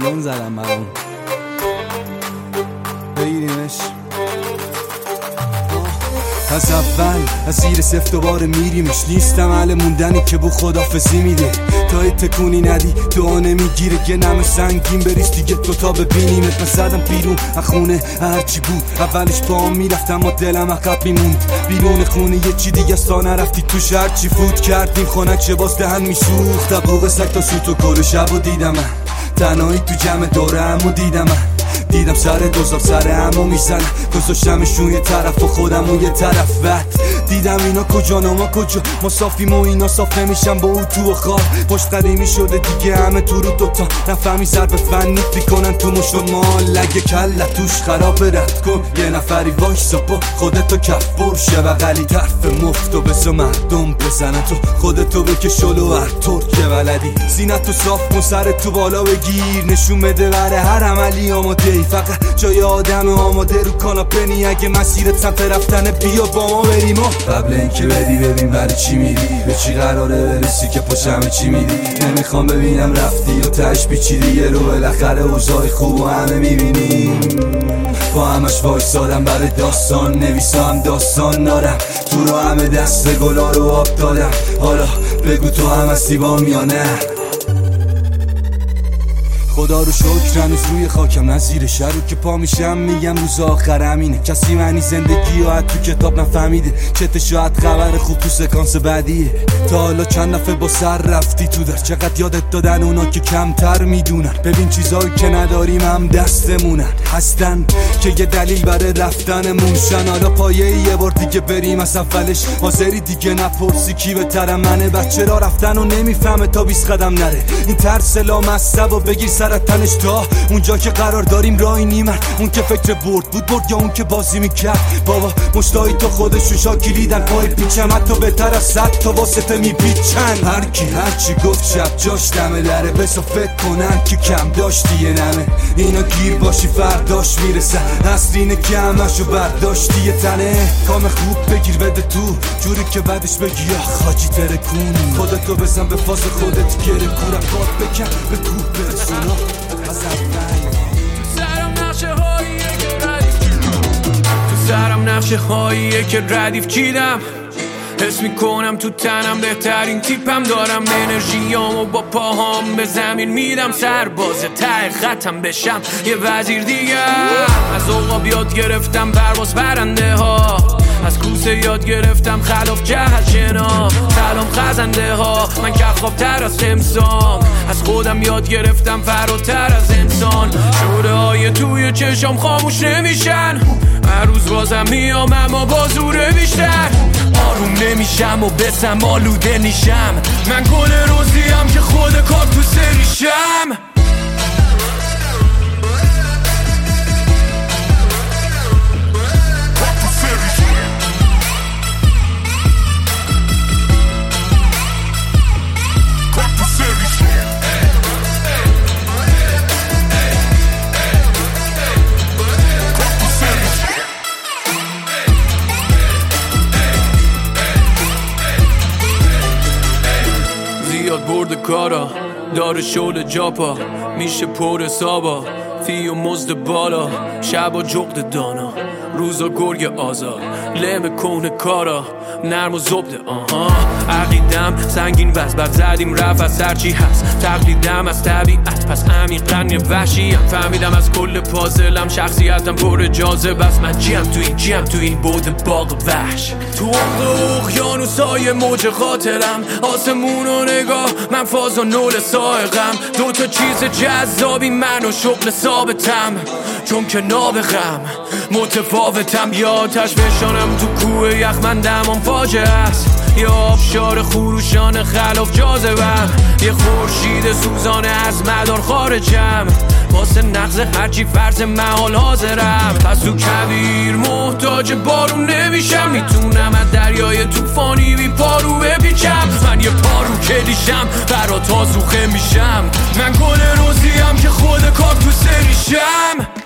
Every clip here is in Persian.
سالن زدم برام. بگیریمش از اول از زیر سفت دوباره میریمش. نیستم اهل موندنی که بو خدافزی میده. تا تکونی ندی دعا نمی‌گیره. یه نم سنگین بریز دیگه دوتا ببینیمت من زدم بیرون از خونه هرچی بود. اولش با می‌رفتم و دلم عقب میموند. بیرون خونه یه چی دیگه ستا نرفتی. توش هرچی فوت کردیم خونک چه باز دهن میسوخت. دبوغ سک تا سوت و کل شب و دیدم من. تنهایی تو جمع دوره همو دیدم من. دیدم سر دوزار سر همو میزن گذاشتمشون یه طرف و خودم و یه طرف. بعد دیدم اینا کجا ما کجا؟ ما صافیم و اینا صاف نمیشن با او تو و خواه پشت قدیمی شده دیگه همه تو رو دوتا. نفهمی به فنی کنن تو مشت مال. لگه کلت توش خراب رد کن. یه نفری وایسا با خودتو کف برشه بغلی طرف مفت و بسا مردم بزنن تو. خودتو بکش شلو هر که ولدی زینت تو صاف کن سر تو بالا بگیر. نشون بده بره هر عملی آماده فقط جای آدم آماده رو کاناپنی اگه مسیرت سمت رفتن بیا با ما بریم. قبل اینکه بدی ببین برای چی میری. به چی قراره برسی که پشم چی میری. نمی‌خوام ببینم رفتی و تش پیچیدی. یه رو بالاخره اوضاع خوب و همه می‌بینیم. با همش وایسادم برای داستان. نویسم داستان دارم. تو رو همه دست گلا رو آب دادم. حالا بگو تو هم هستی با یا نه خدا رو شکر هنوز روی خاکم نزیر شرو که پا میشم میگم روز آخر همینه کسی معنی زندگی و تو کتاب نفهمیده. چت شاید خبر خوب تو سکانس بعدیه. تا حالا چند دفعه با سر رفتی تو در. چقدر یادت دادن اونا که کمتر می‌دونن. ببین چیزایی که نداریم هم دستمونن. هستن که یه دلیل برای رفتنمون شن. حالا پایه یه بار دیگه بریم از اولش. حاضری دیگه نپرسی کی به تر منه. بچه را رفتن و نمی‌فهمه تا بیس قدم نره. این ترس لامصب و بگیر تنش تا اونجا که قرار داریم رای نیمن اون که فکر برد بود برد یا اون که بازی می‌کرد. بابا مشتایی تو خودشون شاکیلیدن پای پیچم. حتی بهتر از صد تا واسطه میپیچن. هر کی هرچی گفت شب جاش دمه لره. بسا فکر کنن که کم داشتی یه نمه. اینا گیر باشی فرداش می‌رسن. اینه که همشو برداشتی یه تنه. کام خوب بگیر بده تو. جوری که بعدش بگی یا خاجی ترکونی. خودتو بزن به فاز خودت گره کورم. باد بکن به کوب برسونا تو سرم نقشه که ردیف چیدم. حس می‌کنم تو تنم بهترین تیپم. دارم انرژیامو با پاهام به زمین میدم. سرباز ته خطم بشم. یه وزیر دیگه. از اوقاب یاد گرفتم پرواز برنده ها از کوسه یاد گرفتم خلاف جهت شنا سلام خزنده ها من تر از تمسام. از خودم یاد گرفتم فراتر از انسان. شوره های توی چشام خاموش نمیشن. هر روز بازم میام اما با زوره بیشتر. آروم نمیشم و بسم آلوده نیشم. من گل روزیم که خود کار تو سریشم. برد کارا داره شل جاپا میشه پر سابا فی و مزد بالا شب و جغد دانا روزا گرگ آزاد لم کون کارا. نرم و زبده آها. عقیدم سنگین وز بر زدیم رفت. از سرچی هست. تقلیدم از طبیعت. پس عمیقا یه وحشیم فهمیدم از کل پازلم شخصیتم پر جاذب است. من جیم تو این جیم تو این بود باغ وحش. تو عمق اقیانوس موج خاطرم. آسمون و نگاه. من فاز و نول سائقم. دو تا چیز جذابی. من و شغل ثابتم. چون که نابغم. متفاوتم. یا آتش بشانم تو کوه یخ. من دمام فاجعه است. یا آبشار خروشان خلاف جاذبم یه خورشید سوزانه از مدار خارجم. واسه نقض هرچی فرض محال حاضرم. پس تو کبیر محتاج بارون نمیشم. می‌تونم از دریای طوفانی بی پارو بپیچم. من یه پارو کلیشم. برا تازوخه میشم. من گل روزیم که خود کار تو سریشم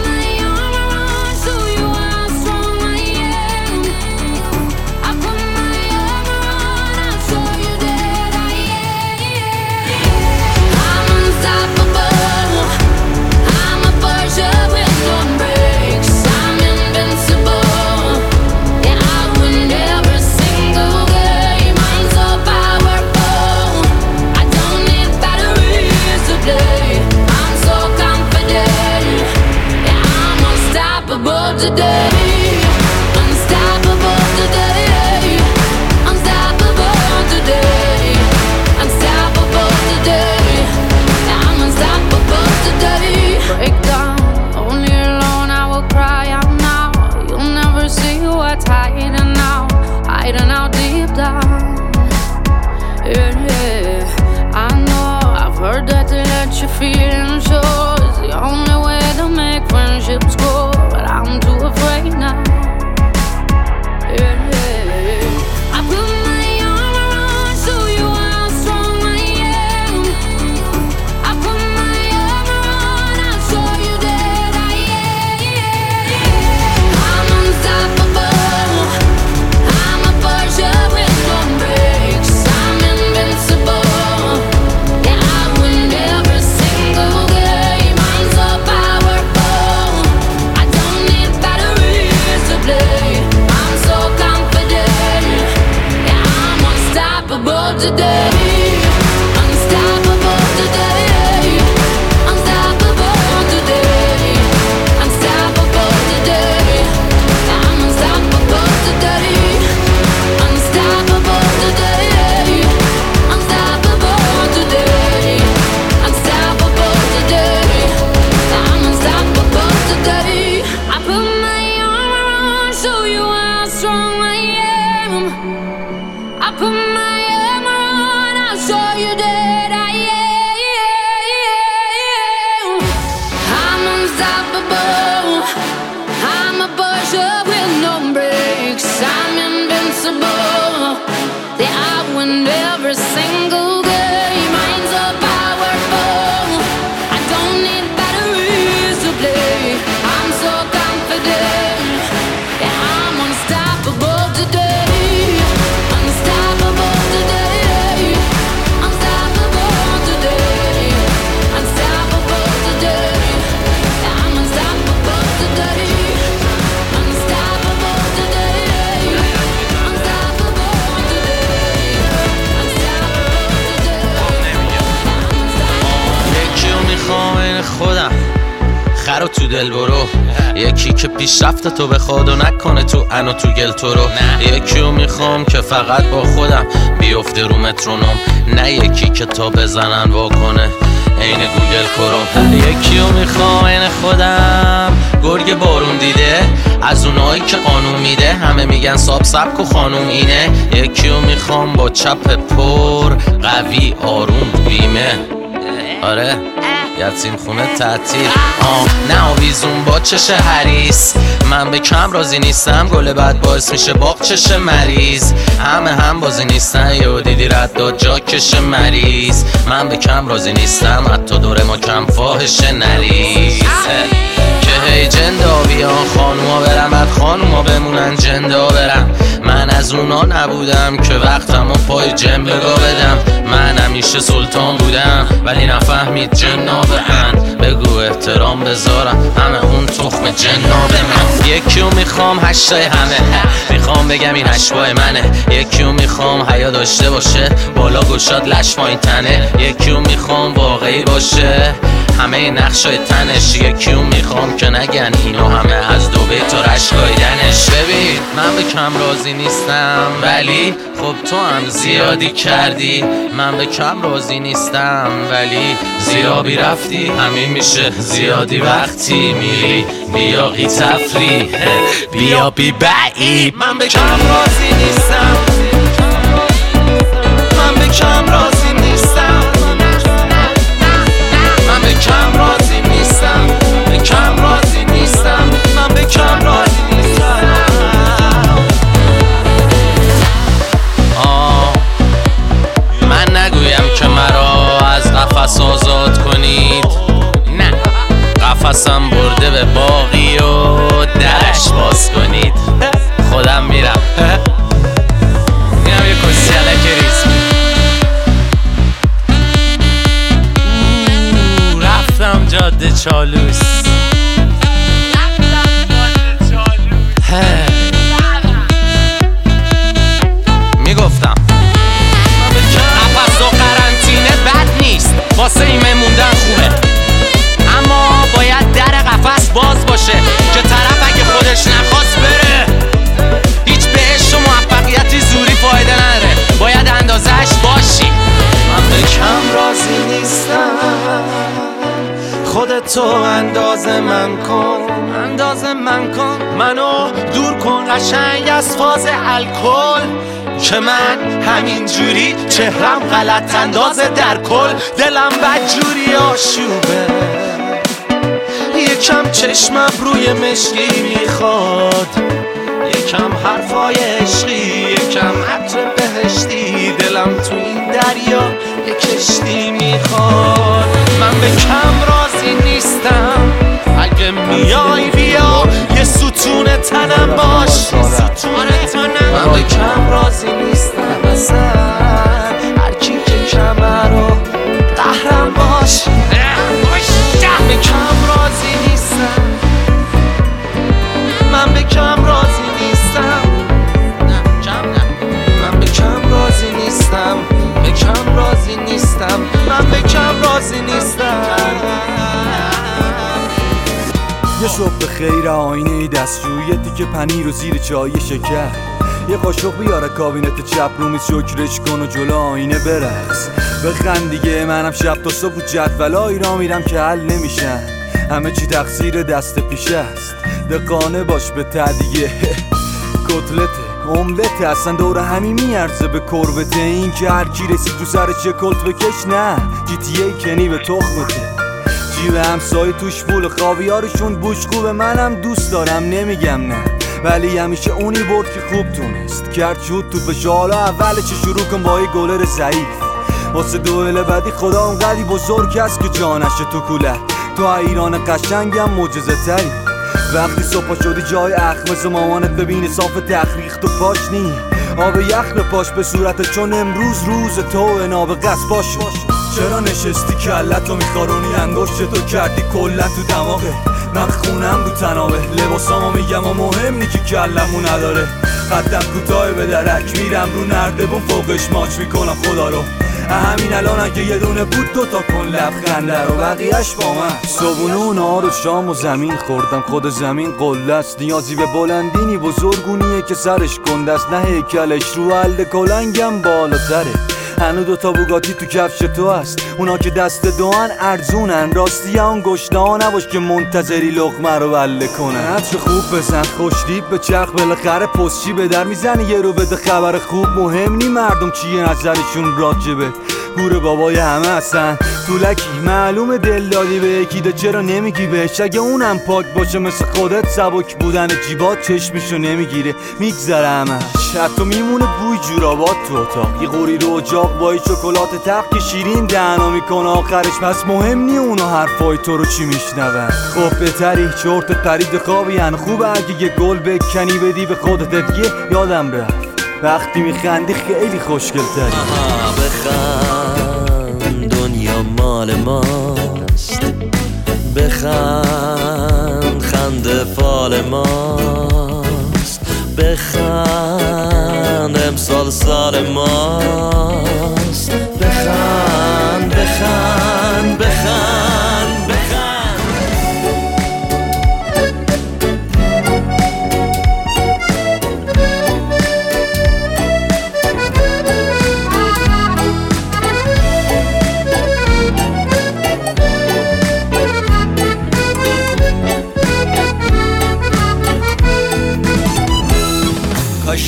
دل برو. یکی که پیشرفت تو بخواد و نکنه تو انو تو گل تو رو. یکی رو می‌خوام که فقط با خودم بیفته رو مترونوم. نه یکی که تا بزنن واکنه عین گوگل کروم. یکی رو می‌خوام عین خودم. گرگ بارون دیده. از اونایی که قانون میده همه میگن ساب سبک و خانوم اینه. یکی رو می‌خوام با چپ پر قوی آروم بیمه. آره. یتیم خونه تعطیل. آه نه آویزون با چش حریس من به کم راضی نیستم گل بعد باعث میشه باغ چش مریض. همه هم بازی نیستن یه دیدی رد داد جا کش مریض. من به کم راضی نیستم حتی دور ما کم فاحش نریز هی جندا بیان خانوما برن بعد خانوما بمونن جندا برن. من از اونا نبودم که وقتم و پای جن بگا بدم. من همیشه سلطان بودم ولی نفهمید جنا بهن بگو احترام بذارم همه اون تخم جنا به من. یکی رو می‌خوام هشتای همه می‌خوام بگم این هشبای منه. یکی رو می‌خوام حیا داشته باشه بالا گشاد لش پایین تنه. یکی رو می‌خوام واقعی باشه همه نقشای تنش. یکی رو می‌خوام که نگن اینو همه از دوبه تا رشگایدنش ببین من به کم راضی نیستم ولی خب تو هم زیادی کردی. من به کم راضی نیستم ولی زیابی رفتی. همین میشه زیادی وقتی میری. بیا قی تفری بیا بی بعید من به کم راضی نیستم. من به کم راضی تو اندازه من کن. اندازه من کن. منو دور کن قشنگ از فاز الکل. که من همین جوری چهرم غلط اندازه در کل. دلم بدجوری آشوبه. یکم چشمم روی مشکی می‌خواد. یکم حرفای عشقی یکم عطر بهشتی. دلم تو این دریا یه کشتی می‌خواد. من به کم راضی نیستم. اگه میای بیا یه ستون تنم باش. ستون تنم من به کم راضی نیستم اصلا. صبح خیر آینه دستشوی تیکه پنیر و زیر چای شکر. یه قاشق بیاره کابینت چپ رو میز شکرش کن و جلو آینه برقص بخند دیگه منم شب تا صبح جدولایی را میرم که حل نمیشن. همه چی تقصیر دست پیش است. دقانه باش به تدیه کتلته املته اصلا دور همین میارزه به کربته این که هر کی رسید تو سر چه کلت بکش نه. جی تی ای کنی به تخمته جیب همسایه توش فول خاویارشون بوش خوبه. منم دوست دارم نمیگم نه. ولی همیشه اونی برد که خوب تونست. کرد شد تو اول چه شروع کن با یه گلر ضعیف. واسه دوئل بعدی خدا اونقدی بزرگ است که جانش تو کوله. تو ایران قشنگم معجزه تری. وقتی صبح شدی جای اخمز مامانت ببینه صاف تخریخ تو پاش نی. آب یخ به پاش به صورت چون امروز روز تو ناب قصد باش چرا نشستی کلت و میخارونی انگشت تو کردی کلا تو دماغه. من خونم رو تنابه. لباسامو میگم و مهم نی که کلمو نداره. قدم کوتاه به درک. میرم رو نردبون فوقش ماچ می‌کنم خدا رو. همین الان که یه دونه بود دو تا کن لبخنده رو بقیهش با من. صبونه و نهار و شام و زمین خوردم. خود زمین قله است. نیازی به بلندینی بزرگونیه که سرش کنده است. نه هیکلش رو حل کلنگم بالاتره. هنو دوتا بوگاتی تو کفش تو هست. اونا که دست دوان ارزونن. راستی اون گشته ها نباش که منتظری لغمه رو بله کنن. عطر خوب بزن خوشتیب به چرخ بالاخره پستچی به در می‌زنی. یه رو بده خبر خوب مهم نی مردم چیه نظرشون راجبه. گور بابای همه هستن. طولکی معلوم دل دادی به یکی ده چرا نمیگی بهش؟ اگه اونم پاک باشه مثل خودت سبک بودن جیبات چشمشو نمی‌گیره. میگذره همش. حتی میمونه بوی جورابات تو اتاق. یه قوری رو با یه شکلات تق که شیرین دهنا می‌کنه آخرش پس مهم نی اونا حرفای تو رو چی میشنون. خب بهتری چرت پرید خوابی هن. خوبه اگه یه گل بکنی بدی به خودت. دیگه یادم رفت. وقتی میخندی خیلی خوشگل تری بخند. دنیا مال ماست. بخند. خنده فال ماست. بخند امسال سال ماست. بخند بخند.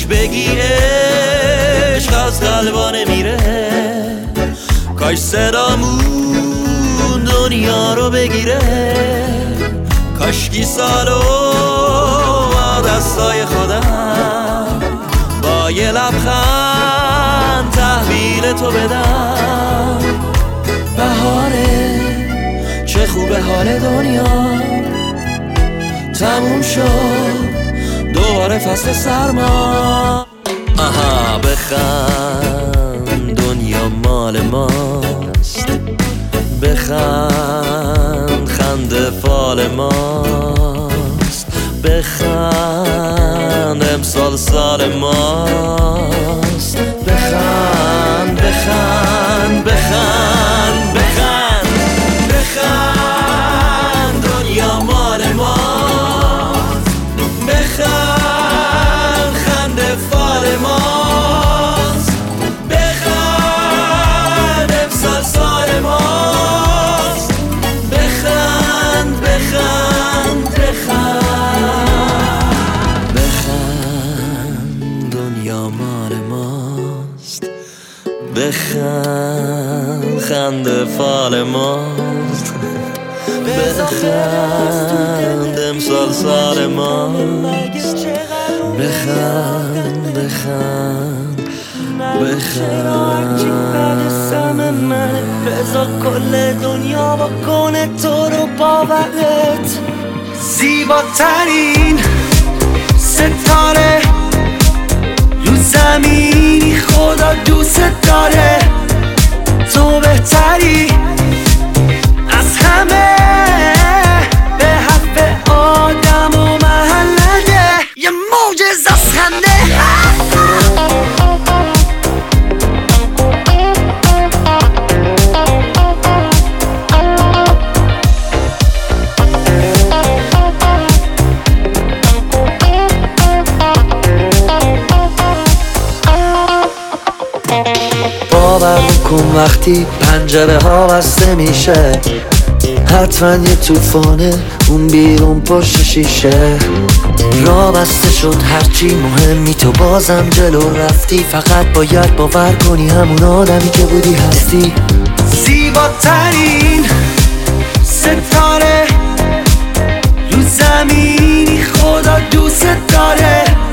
کاش بگی عشق از قلبا نمیره کاش صدامون دنیا رو بگیره. کاشکی سالو با دستای خودم با یه لبخند تحویل تو بدم. بهاره چه خوبه حال دنیا. تموم شد. دوباره فصل سرما. آها بخند دنیا مال ماست. بخند خنده فال ماست. بخند امسال سال ماست. بخند. بخند فال ما. بخند امسال سال ما. بخند بخند بخند. بذار کل دنیا بکنه تو رو باورت زیباترین ستاره رو زمینی خدا دوست داره. بهتری از همه به حرف آدم و محلده یه موجز از خنده وقتی پنجره ها بسته میشه حتما یه توفانه اون بیرون پشت شیشه. را بسته شد هرچی مهمی تو بازم جلو رفتی. فقط باید باور کنی همون آدمی که بودی هستی. زیباترین ستاره رو زمینی خدا دوست داره.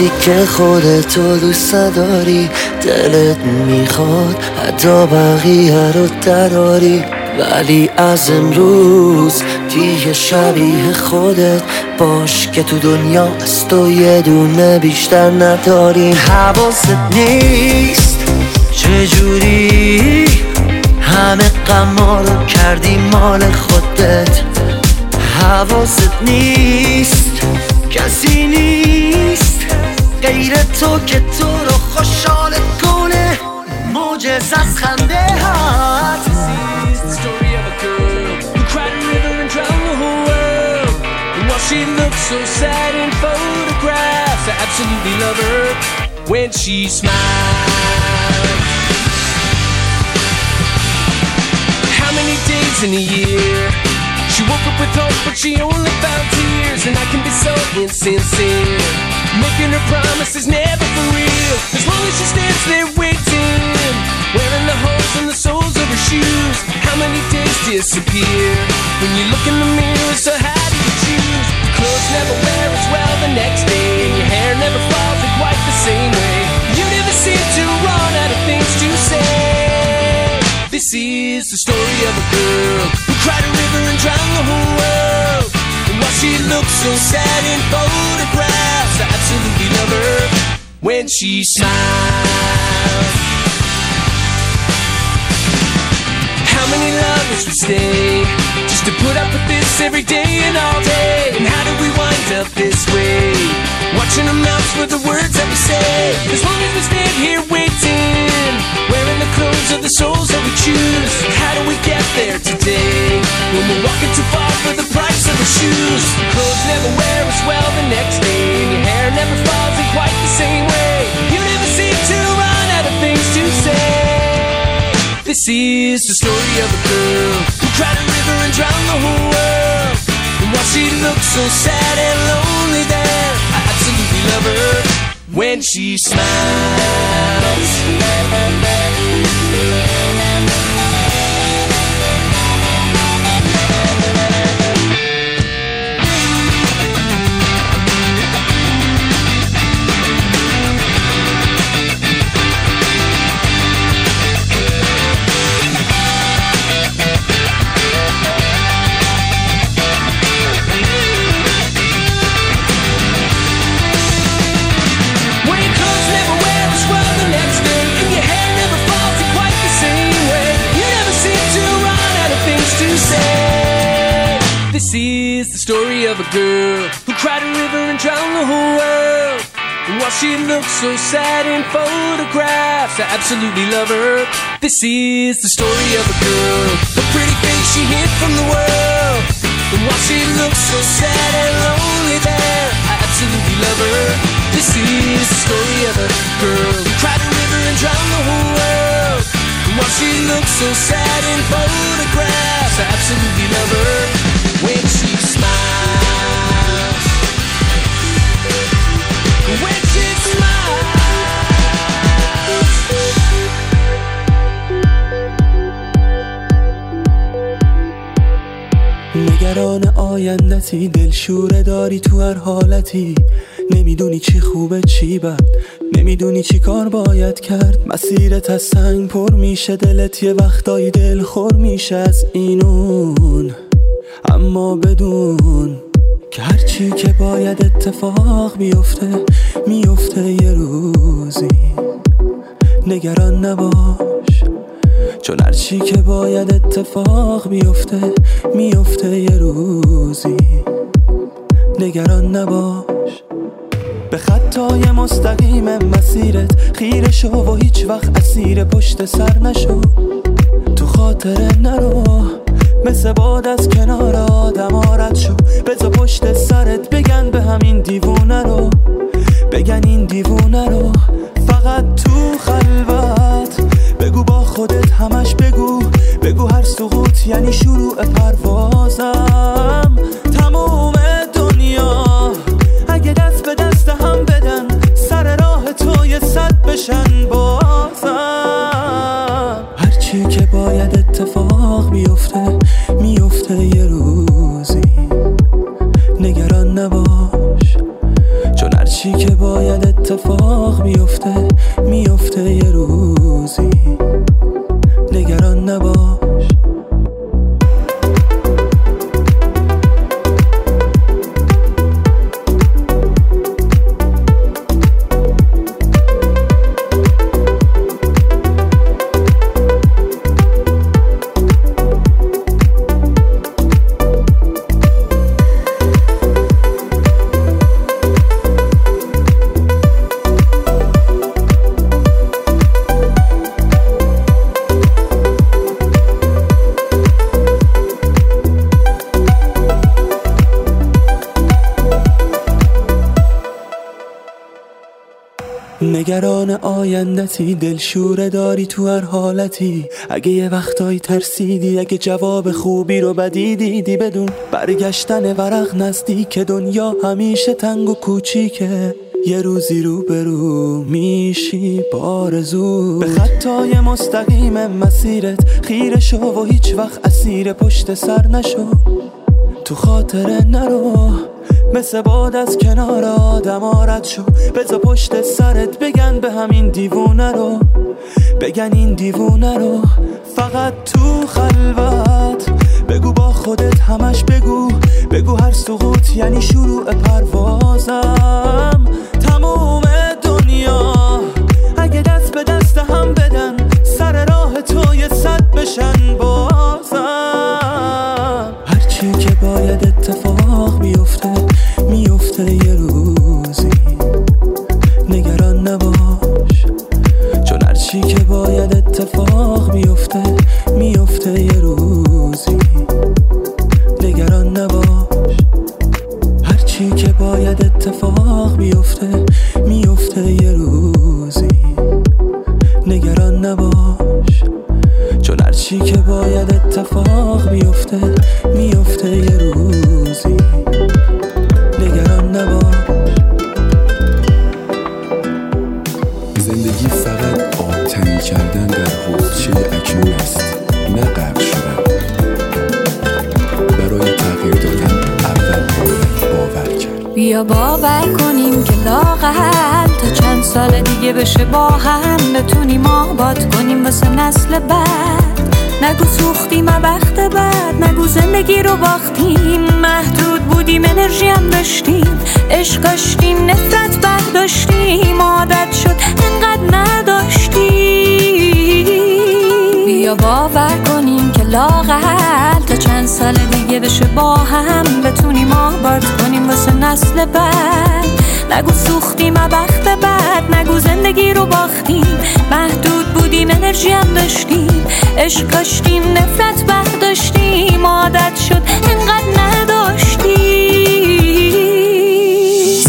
وقتی که خودتو دوست داری دلت می‌خواد حتی بقیه رو دراری. ولی از امروز دیگه شبیه خودت باش که تو دنیا از تو یه دونه بیشتر نداری. حواست نیست چجوری همه غما رو کردی مال خودت. حواست نیست کسی نیست. غیر تو که تو رو خوشحالت کنه موجز از خنده هات This is the story of a girl who cried a river and drowned the whole world. And while she looks so sad in photographs, I absolutely love her when she smiles. How many days in a year? She woke up with hope, but she only found tears. And I can be so insincere. Making her promises never for real. As long as she stands there waiting, wearing the holes in the soles of her shoes. How many days disappear when you look in the mirror? So how do you choose? Clothes never wear as well the next day, and your hair never falls in quite the same way. You never seem to run out of things to say. This is the story of a girl drowned the whole world. And while she looks so sad in photographs, I absolutely love her when she smiles. How many lovers would stay just to put up with this every day and all day? And how do we wind up this way? Watching our mouths for the words that we say. As long as we stand here waiting, wearing the clothes of the souls that we choose. How do we get there today? The shoes. Clothes never wear as well the next day, and your hair never falls in quite the same way. You never seem to run out of things to say. This is the story of a girl who cried a river and drowned the whole world. And while she looks so sad and lonely there, I absolutely love her when she smiles. Girl who cried a river and drowned the whole world. And while she looks so sad in photographs, I absolutely love her. This is the story of a girl, the pretty face she hid from the world. And while she looks so sad and lonely there, I absolutely love her. This is the story of a girl who cried a river and drowned the whole world. And while she looks so sad in photographs, I absolutely love her when she smiles. نگران آیندتی دلشوره داری تو هر حالتی. نمی‌دونی چی خوبه چی بد. نمی‌دونی چی کار باید کرد. مسیرت از سنگ پر میشه دلت یه وقتایی دل خور میشه از اینون. اما بدون که هرچی که باید اتفاق بیفته میفته یه روزی. نگران نباش. چون هرچی که باید اتفاق بیفته میفته یه روزی. نگران نباش. به خطای مستقیم مسیرت خیره شو و هیچ وقت اسیر پشت سر نشو. تو خاطر نرو. مثل باد از کنار آدم رد شو. بزا پشت سرت بگن به همین دیوونه رو. بگن این دیوونه رو. فقط تو خلوت. بگو با خودت همش بگو. بگو هر سقوط یعنی شروع پروازم. تموم دنیا. اگه دست به دست هم بدن سر راه تو یه صد بشن بازم. که باید اتفاق بیفته میفته یه روزی. نگران نباش چون هرچی که باید اتفاق بیفته میفته یه آیندتی دلشوره داری تو هر حالتی. اگه یه وقتایی ترسیدی اگه جواب خوبی رو بدی دیدی بدون برگشتن ورق نزدیک دنیا همیشه تنگ و کوچیکه. یه روزی رو برو میشی بارزو به خطای مستقیم مسیرت خیره شو و هیچ وقت اسیر پشت سر نشو. تو خاطر نرو. مثل باد از کنار آدم رد شو. بزا پشت سرت بگن به همین دیوونه رو. بگن این دیوونه رو. فقط تو خلوت. بگو با خودت همش بگو. بگو هر سقوط یعنی شروع پروازم. تموم دنیا. اگه دست به دست هم بدن سر راه تو یه صد بشن بازم. هرچی که باید اتفاق بیفته اتفاق میفته دیگه بشه با هم بتونیم آباد کنیم واسه نسل بعد. نگو سوختیم وقت بعد نگو زندگی رو باختیم. محدود بودیم انرژی هم داشتیم. عشق داشتیم نفرت برداشتیم. عادت شد انقدر نداشتیم. بیا باور کنیم که لاقل تا چند سال دیگه بشه با هم بتونیم آباد کنیم واسه نسل بعد. نگو سوختیم بخت بعد نگو زندگی رو باختیم. محدود بودیم انرژی هم داشتیم. عشق کاشتیم نفرت برداشتیم. عادت شد انقدر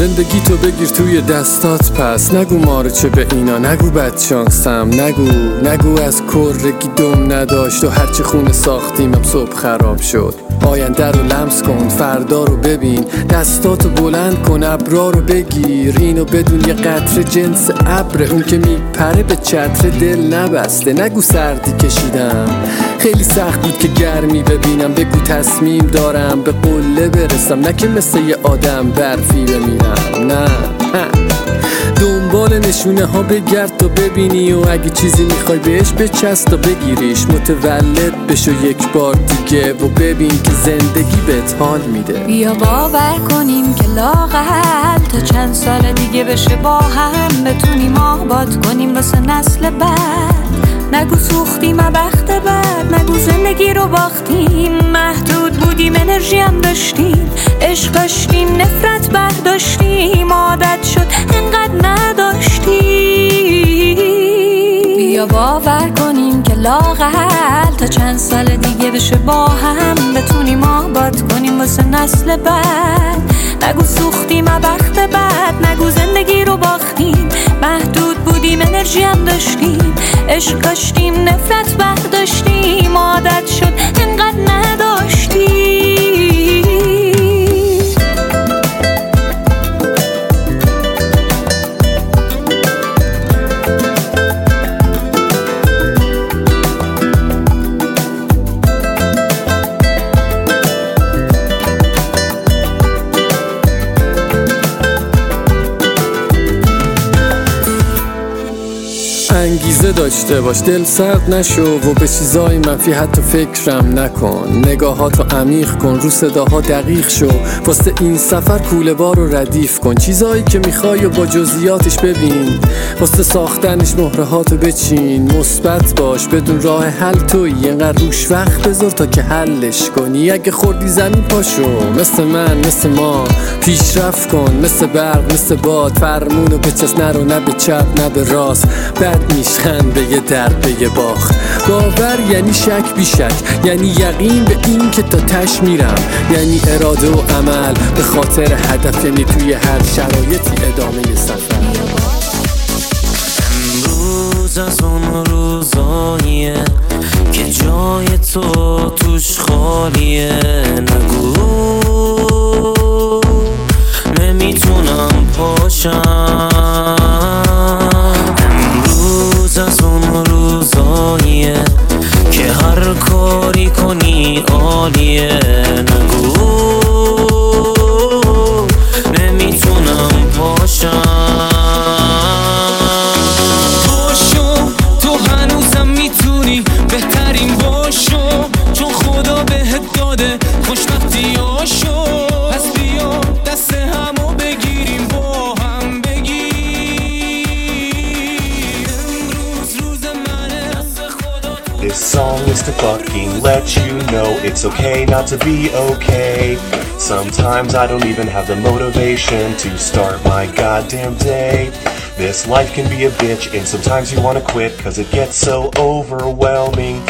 زندگی تو بگیر توی دستات پس. نگو مارچه به اینا نگو بد شانسم. نگو نگو از کرگی دم نداشت و هرچی خونه ساختیمم صبح خراب شد. آینده رو لمس کن فردا رو ببین. دستاتو بلند کن ابرا رو بگیر. اینو بدون یه قطر جنس ابر. اون که میپره به چتر دل نبسته. نگو سردی کشیدم. خیلی سخت بود که گرمی ببینم. بگو تصمیم دارم به قله برسم. نه که مثل یه آدم برفی بمیرم نه. دنبال نشونه ها بگرد تا ببینی و اگه چیزی می‌خوای بهش بچست تا بگیریش. متولد بشو یک بار دیگه و ببین که زندگی بهت حال میده. بیا باور کنیم که لاغل تا چند سال دیگه بشه با هم بتونیم آباد کنیم واسه نسل بعد. نگو سوختیم بخت بعد نگو زندگی رو باختیم. محدود بودیم انرژی هم داشتیم. عشق داشتیم نفرت برداشتیم عادت شد انقدر نداشتیم بیا باور کنیم که لاغل تا چند سال دیگه بشه با هم بتونیم آباد کنیم واسه نسل بعد. نگو سوختیم بخت بعد نگو زندگی رو باختیم. محدود بودیم انرژی هم داشتیم. عشق کاشتیم نفرت برداشتیم. عادت شد انقدر نداشتیم. داشته باش دل سرد نشو و به چیزای منفی حتی فکرم نکن. نگاهاتو عمیق کن رو صداها دقیق شو. واسه این سفر کوله بار رو ردیف کن. چیزایی که می‌خوای و با جزئیاتش ببین. واسه ساختنش مهرهاتو بچین. مثبت باش بدون راه حل توی اینقدر روش وقت بذار تا که حلش کنی. اگه خوردی زمین پاشو. مثل من مثل ما. پیشرفت کن. مثل برق مثل باد. فرمونو بچست نرو نه به چپ نه به راست. بد به به یه باخ باور یعنی شک بی شک یعنی یقین به این که تا تش میرم. یعنی اراده و عمل به خاطر هدف یعنی توی هر شرایطی ادامه سفر. امروز از اون روزاییه که جای تو توش خالیه. نگو. نمی‌تونم پاشم. هر کاری کنی عالیه نگو. Let you know it's okay not to be okay. Sometimes I don't even have the motivation to start my goddamn day. This life can be a bitch, and sometimes you wanna quit cause it gets so overwhelming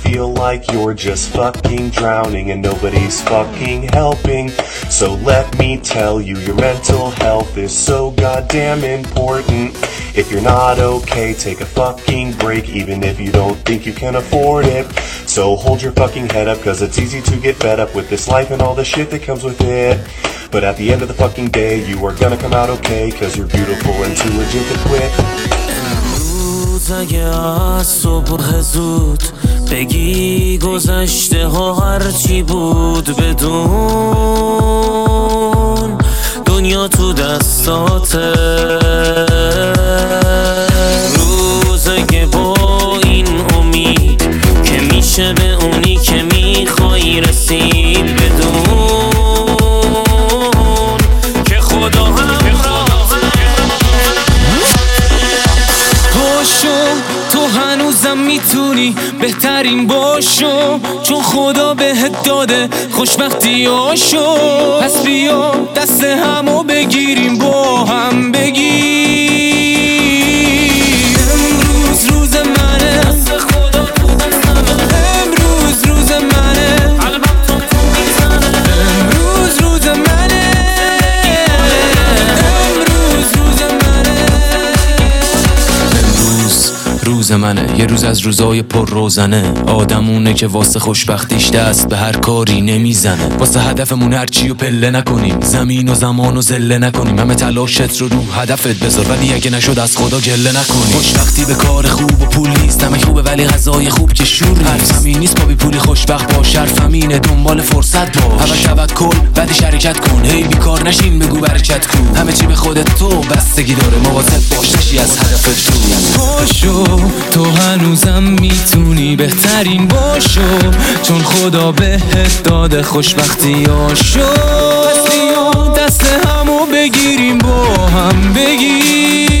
You feel like you're just fucking drowning and nobody's fucking helping. So let me tell you, your mental health is so goddamn important. If you're not okay, take a fucking break, even if you don't think you can afford it. So hold your fucking head up, cause it's easy to get fed up with this life and all the shit that comes with it. But at the end of the fucking day, you are gonna come out okay, cause you're beautiful and too legit to quit. روز اگه از صبح زود بگی گذشته ها هرچی بود بدون دنیا تو دستاته. روز اگه با این امید که میشه به اونی که می‌خوای رسید بدون که خدا هم تو هنوزم می‌تونی بهترین باشو چون خدا به بهت داده خوشبختی آشو پس بیا دست همو بگیریم با هم بگیر. امروز روز منه. امروز روز منه. امروز روز منه. امروز روز منه. امروز روز منه. یه روز از روزای پر روزنه. آدمونه که واسه خوشبختیش دست به هر کاری نمی‌زنه. واسه هدفمون هرچی و پله نکنیم. زمین و زمان و زله نکنیم. همه تلاشت رو رو هدفت بذار. ولی اگه نشد از خدا گله نکنیم. خوشبختی به کار خوب و پول نیست. نمک خوبه ولی غذای خوب که شور نیست. همین نیست. با پولی خوشبخت باش. شرف دنبال فرصت باش. اول توکل بعدی شرکت کن. هی بیکار نشین. بگو برکت کن همه چی به خودت تو. بستگی داره. مواظب باش. از هدفت تو. تو هنوزم می‌تونی بهترین باشو چون خدا بهت داده خوشبختی آشو دست همو بگیریم با هم بگیر.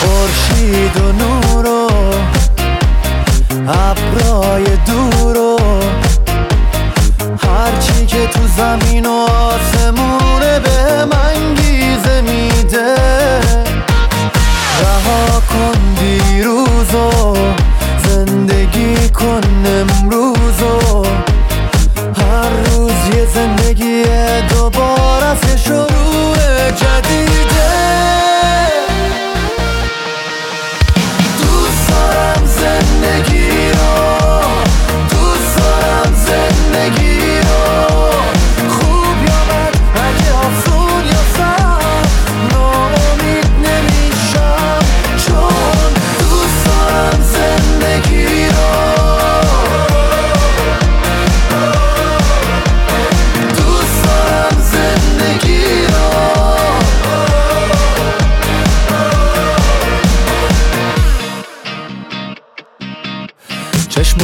خورشید و نور و ابرای دور و هرچی که تو زمین و آسمونه به من گیزه میده. رها کن دیروز و زندگی کن امروز و هر روز یه زندگی دوباره از شروع جدیده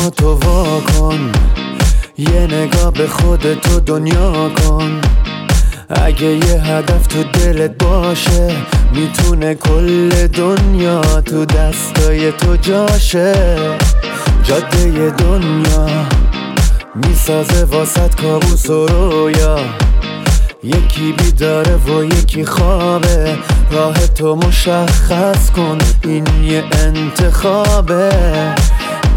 چشماتو وا کن. یه نگاه به خودتو دنیا کن. اگه یه هدف تو دلت باشه می‌تونه کل دنیا تو دستای تو جاشه. جاده دنیا می‌سازه واسط کابوس و رویا. یکی بیداره و یکی خوابه. راه تو مشخص کن این یه انتخابه.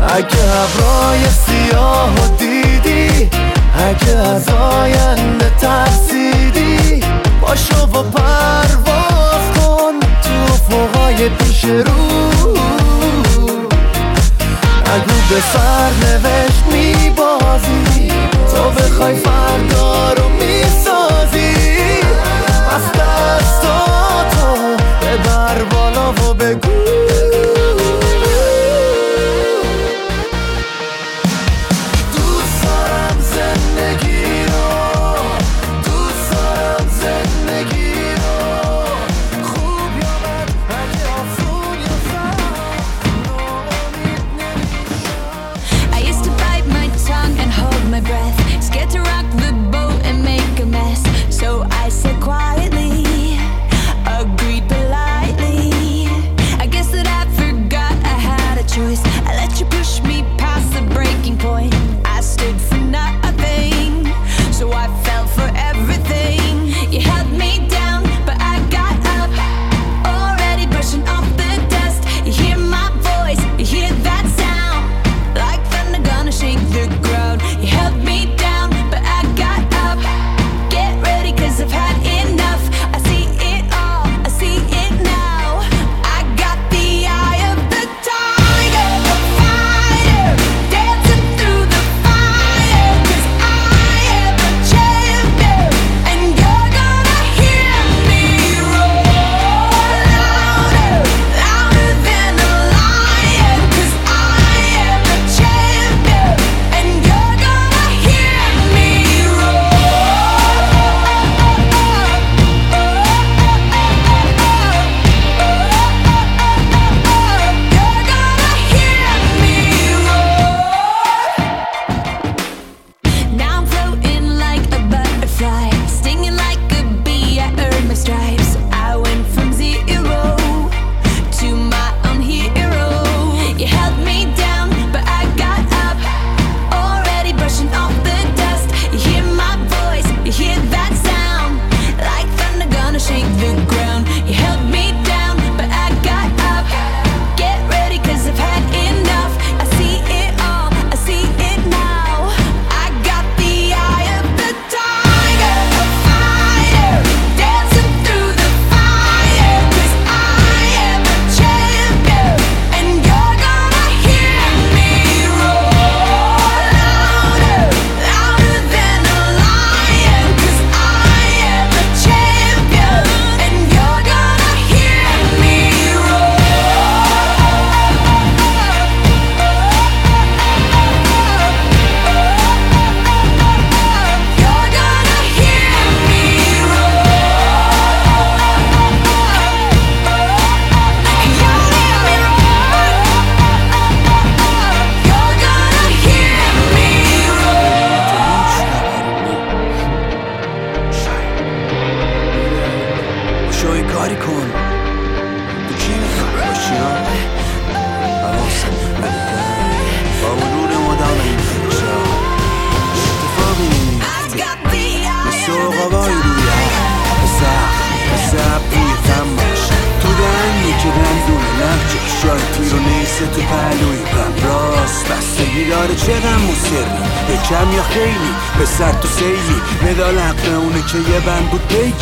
اگه ابرای سیاه و دیدی اگه از آینده ترسیدی باشو و پرواز کن تو فوقای پیش رو. اگو به سرنوشت میبازی تو بخوای فردا رو می‌سازی. از دستاتو ببر بالا و بگو.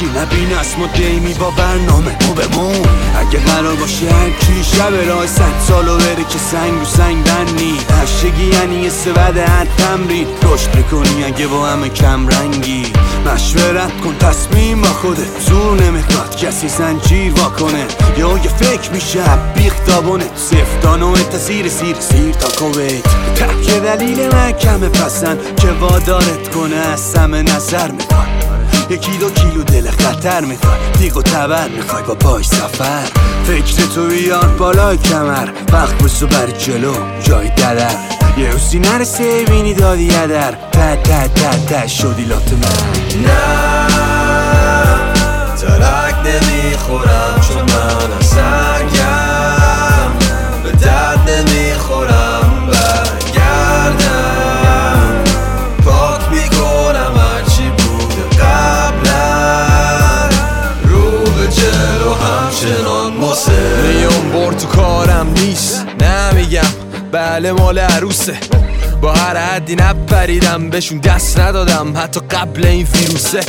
بگی نبین اسم و دیمی با برنامه مو بمون اگه قرار باشه هر کی شب راه صد سالو بره که سنگ رو سنگ بندی. هشگی یعنی سود هر تمرین رشد می‌کنی اگه با همه کم رنگی. مشورت کن تصمیم با خودت زور نمی‌خواد. کسی زنجیر واکنه یا یه فکر میشه بیخ دابونه. سفتان و زیر سیر سیر تا کویت. تک دلیل من کمه پسند که وادارت کنه از نظر می‌خواد. یه کیلو کیلو دل خطر می‌خوای دیگ و تبر می‌خوای با پای سفر. فکر تو بیار بالای کمر وقت بسو بر جلو جای ددر یه روزی نرسه بینی دادی یدر تا تا تا تا شدی لات من. نه ترک نمی‌خورم چون من سرگم بله مال عروسه. با هر حدی نپریدم بهشون دست ندادم. حتی قبل این ویروسه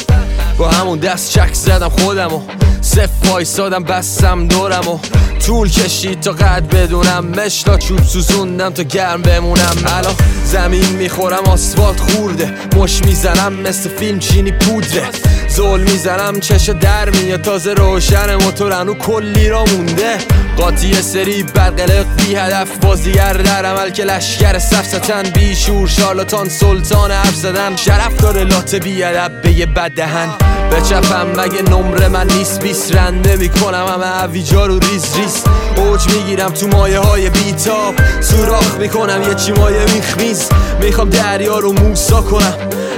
با همون دست چک زدم خودم و صف وایسادم بستم دورم و طول کشید تا قد بدونم مشتا چوب سوزوندم تا گرم بمونم. الان زمین می‌خورم آسفالت خورده. مش می‌زنم مثل فیلم چینی پودره. زول می‌زنم چش در میاد. تازه روشن موتور هنو کلی را مونده. قاطی سری برقلق بی هدف بازیگر در عمل که لشگر سفستن بی شور شارلاتان سلطان حرف زدن. شرف داره لات بی به یه بد دهن. بچپم مگه نمره من نیست؟ بیس رنده می‌کنم همه عویجا رو ریز ریز. اوج می‌گیرم تو مایه های بیتاب. سوراخ می‌کنم یه چی مایه میخمیز می‌خوام دریا رو موسا کنم.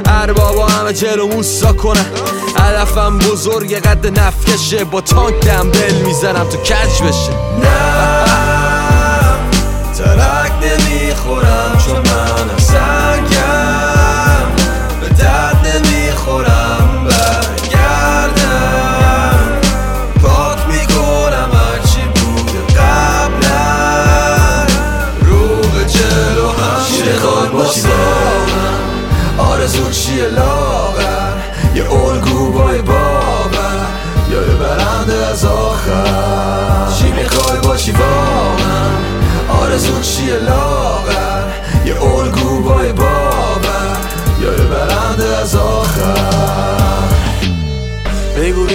اربابا همه جلو موسا کنم. هدفم بزرگ قد نفکشه. با تانک دمبل می‌زنم تو کج بشه. نه ترک نمی‌خورم.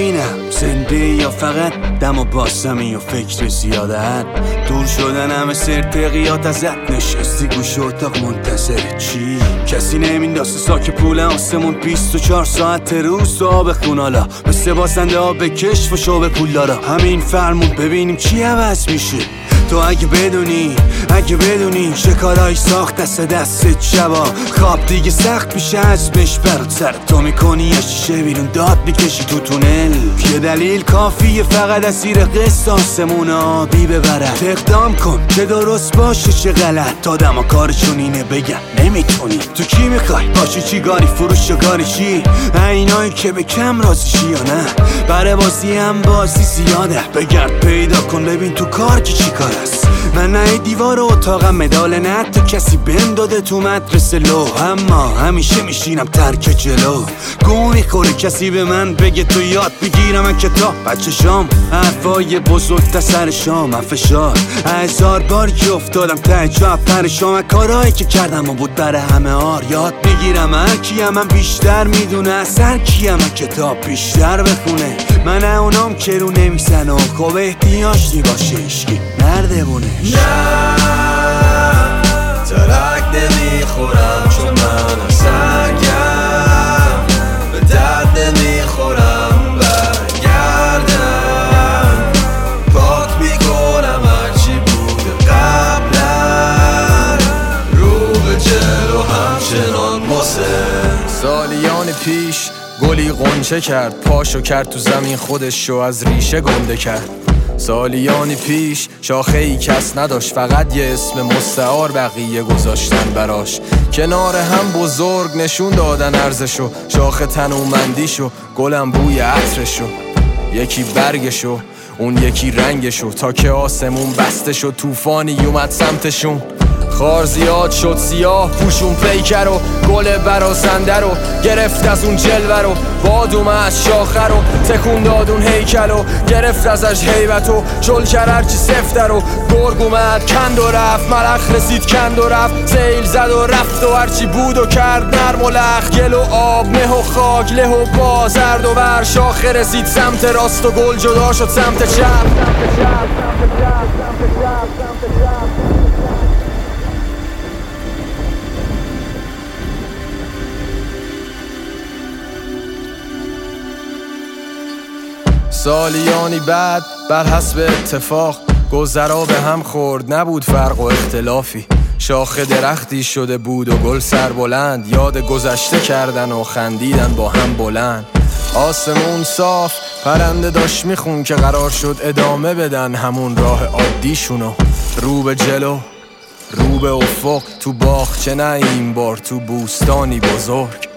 بینم زنده یا فقط دم و باسمی و فکر زیادت دور شدن همه سرتقیات ازت نشستی گوش اتاق منتظر چی؟ کسی نمینداسه ساک پول آسمون 24 ساعت روز تو آب خونالا مثل بازنده آب کشف و شوب پول دارا. همین فرمون ببینیم چی عوض میشه. تو اگه بدونی اگه بدونی شکارای ساخت دست دست شبا خواب دیگه سخت میشه ازمش برات سر. تو می‌کنی یه شیشه داد می‌کشی تو تونل. یه دلیل کافیه فقط اسیر قسط آسمون آبی ببرد. اقدام کن چه درست باشه چه غلط. تا دما کارشون اینه بگن نمی‌تونی. تو کی می‌خوای؟ باشی چی گاری فروش و گاری چی؟ اینایی که به کم راضیشی یا نه؟ برای بازی هم بازی زیاده. بگرد پیدا کن ببین تو کار که چی کار است من نه دیوار اتاقم مدال نه تو کسی بهم داده تو مدرسه. لو اما همیشه میشینم ترک جلو. گو می‌خوره کسی به من بگه تو یاد بگیرم من کتاب بچه شام حرفای بزرگ تا سر شام. من فشار هزار بار که افتادم ته جا. پرشام کارهایی که کردم و بود برای همه آر. یاد بگیرم هر کیم من بیشتر می‌دونه. از هر کیم کتاب بیشتر بخونه. من اونام که رو نمیسن و خب احتیاجی باشه اشکی نردبونش نه ترک نمی‌خورم چون من سرگم به درد نمی‌خورم برگردم. پاک می‌کنم هرچی بوده قبلا رو به جلو همچنان مصر سالیان پیش گلی قنچه کرد. پاشو کرد تو زمین خودش شو از ریشه گنده کرد. سالیانی پیش شاخه ای کس نداشت فقط یه اسم مستعار بقیه گذاشتن براش. کنار هم بزرگ نشون دادن ارزشو. شاخه تنومندیشو گلم بوی عطرشو. یکی برگشو اون یکی رنگشو. تا که آسمون بسته شد طوفانی اومد سمتشون. خار زیاد شد سیاه پوشون پیکر و گل براسنده رو گرفت از اون جلوه رو. باد اومد شاخه رو تکون داد اون هیکل و گرفت ازش حیبت و چل کرد هرچی سفته رو. گرگ اومد کند و رفت ملخ رسید کند و رفت. زیل زد و رفت و هرچی بود و کرد نرم و لخ گل و آب مه و خاک له و بازرد و بر شاخه رسید سمت راست و گل جدا شد سمت چپ. سالیانی بعد بر حسب اتفاق گذرا به هم خورد. نبود فرق و اختلافی. شاخه درختی شده بود و گل سر بلند. یاد گذشته کردن و خندیدن با هم بلند. آسمون صاف پرنده داشت میخون که قرار شد ادامه بدن همون راه عادیشونو. رو به جلو رو به افق تو باغچه نه این بار تو بوستانی بزرگ.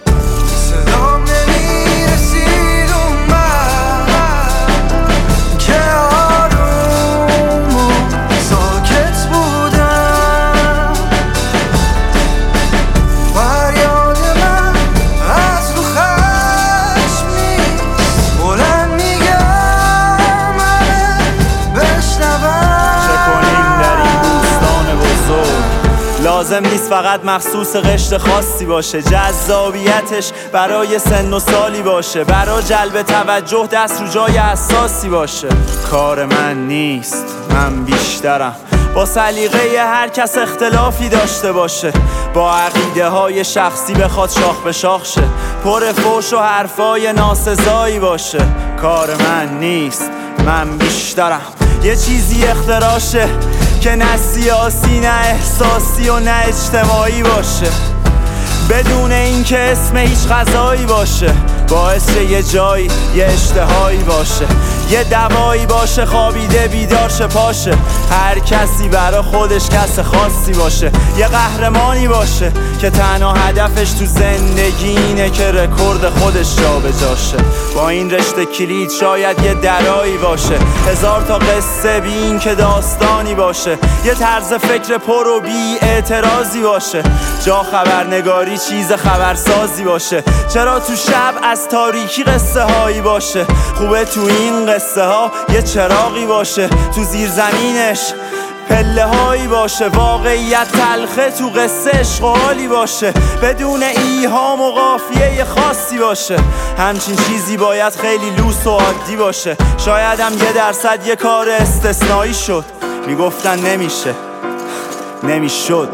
لازم نیست فقط مخصوص قشر خاصی باشه. جذابیتش برای سن و سالی باشه. برای جلب توجه دست رو جای اساسی باشه. کار من نیست من بیشترم. با سلیقه هر کس اختلافی داشته باشه. با عقیده های شخصی بخواد شاخ به شاخ شه. پر فوش و حرفای ناسزایی باشه. کار من نیست من بیشترم. یه چیزی اختراشه. که نه سیاسی نه احساسی و نه اجتماعی باشه. بدون اینکه اسم هیچ غذایی باشه. باعث یه جایی یه اشتهایی باشه. یه دوایی باشه خوابیده بیدار شه پاشه. هر کسی برا خودش کس خاصی باشه. یه قهرمانی باشه که تنها هدفش تو زندگی اینه که رکورد خودش جا شه. با این رشته کلید شاید یه درایی باشه. هزار تا قصه بی این که داستانی باشه. یه طرز فکر پر و بی اعتراضی باشه. جا خبرنگاری چیز خبرسازی باشه. چرا تو شب از تاریکی قصه هایی باشه؟ خوبه تو این قصه ها یه چراغی باشه تو زیر زمینش پله هایی باشه واقعیت تلخه تو قصه حالی باشه بدون ایهام و قافیه خاصی باشه. همچین چیزی باید خیلی لوس و عادی باشه. شاید هم یه درصد یه کار استثنایی شد. می‌گفتن نمیشه. نمی‌شد.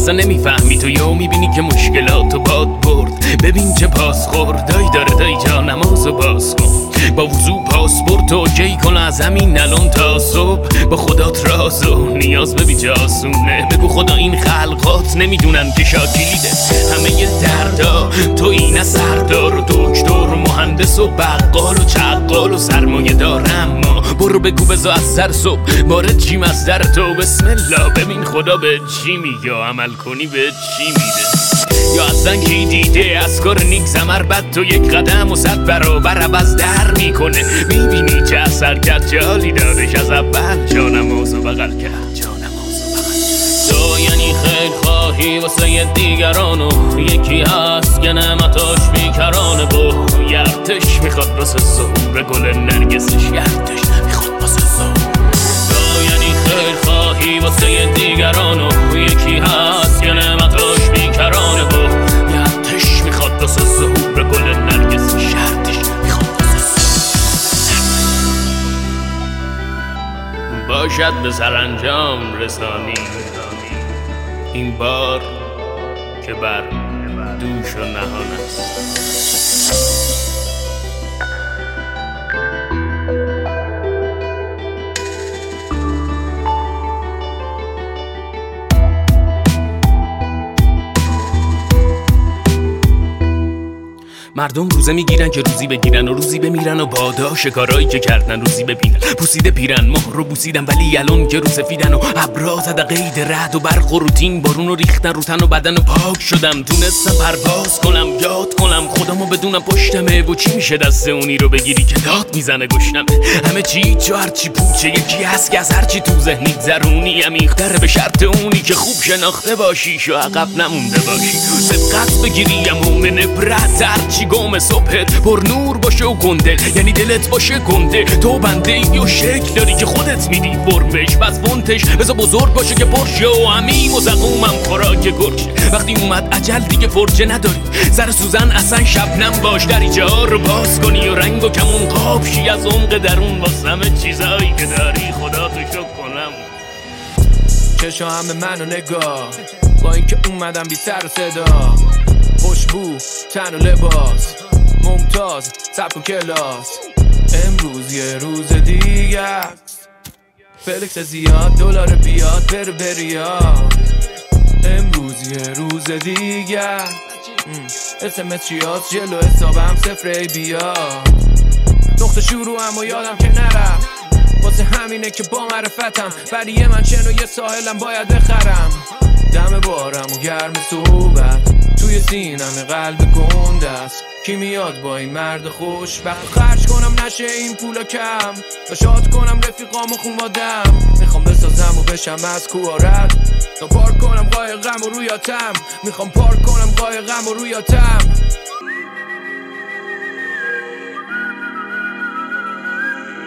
اصلا نمی‌فهمی. تو یا می‌بینی که مشکلات باد برد. ببین چه پاس خوردایی داره. دایی جا و باز کن. با وضو پاسپورت و کن از همین الان تا صبح. با خدات راز و نیاز ببین چه آسونه بگو خدا این خلقات نمی‌دونن که شاکلیده. همه ی دردا تو این سردار. و دکتر و مهندس و بقال و چقال و سرمایه دارم ما برو بگو بزا از سر صبح. وارد چیم از در تو. بسم الله ببین خدا به چی میگه. عمل کنی به چی میده یا اصلا کی دیده از کار نیک زمر بد تو یک قدم و صد برابر عوض در می‌کنه. می‌بینی چه اثر کرد جالی دادش از اول. جانماز و بغل کرد جانماز و بغل تو یعنی خیلی خواهی واسه دیگرانو. یکی هست که نعمتاش بیکرانه. با یرتش می‌خواد واسه زهور گل نرگسش یرتش می‌خواد واسه زهور تو یعنی خیلی خواهی واسه دیگرانو. یکی هست باشد به سرانجام رسانی. این بار که بر دوش و نهان است. مردم روزه می‌گیرن که روزی بگیرن و روزی بمیرن و بادا شکارایی که کردن روزی ببینن. پوسیده پیرن مهر رو بوسیدن ولی الان که رو سفیدن و ابرا زده قید رد و برق و روتین بارون رو ریختن رو تن و بدن و پاک شدم. تونستم پرواز کنم یاد کنم. خودمو بدونم پشتمه و چی میشه دست اونی رو بگیری که داد می‌زنه گشنمه. همه چی چو هرچی پوچه یکی هست که از هرچی تو ذهنی زرونی عمیق‌تره به شرط اونی که خوب شناخته باشیش و عقب نمونده باشی. سبقت بگیری مؤمن برد هرچی گم صبحت پر نور باشه و گنده. یعنی دلت باشه گنده. تو بنده ای و شکل داری که خودت میدی فرمش پس فونتش بذار بزرگ باشه که پرشه و همین و زقومم خوراک گرشه وقتی اومد عجل دیگه فرجه نداری. سر سوزن اصلا شبنم باش دری جا رو باز کنی و رنگ و کمون قاب شی. از عمق درون واسه همه چیزایی که داری. خدا تو کنم. چشا همه منو نگاه. با اینکه اومدم بی سر صدا. خوشبو تن و لباس ممتاز سبک و کلاس امروز یه روز دیگه. فلکس زیاد دلار بیاد بره بریاد امروز یه روز دیگه اسمس چیاد جلو حسابم صفر بیاد نقطه شروع و یادم که نرم. واسه همینه که با معرفتم. یه من چنو یه ساحلم باید بخرم. دم بارم و گرم صحبت توی سینم قلب گنده است. کی میاد با این مرد خوش وقت خرج کنم نشه این پولا کم. و شاد کنم رفیقام و خونوادم. می‌خوام بسازم و بشم از کوارت تا پارک کنم قایقم و رویاتم می‌خوام پارک کنم قایقم و رویاتم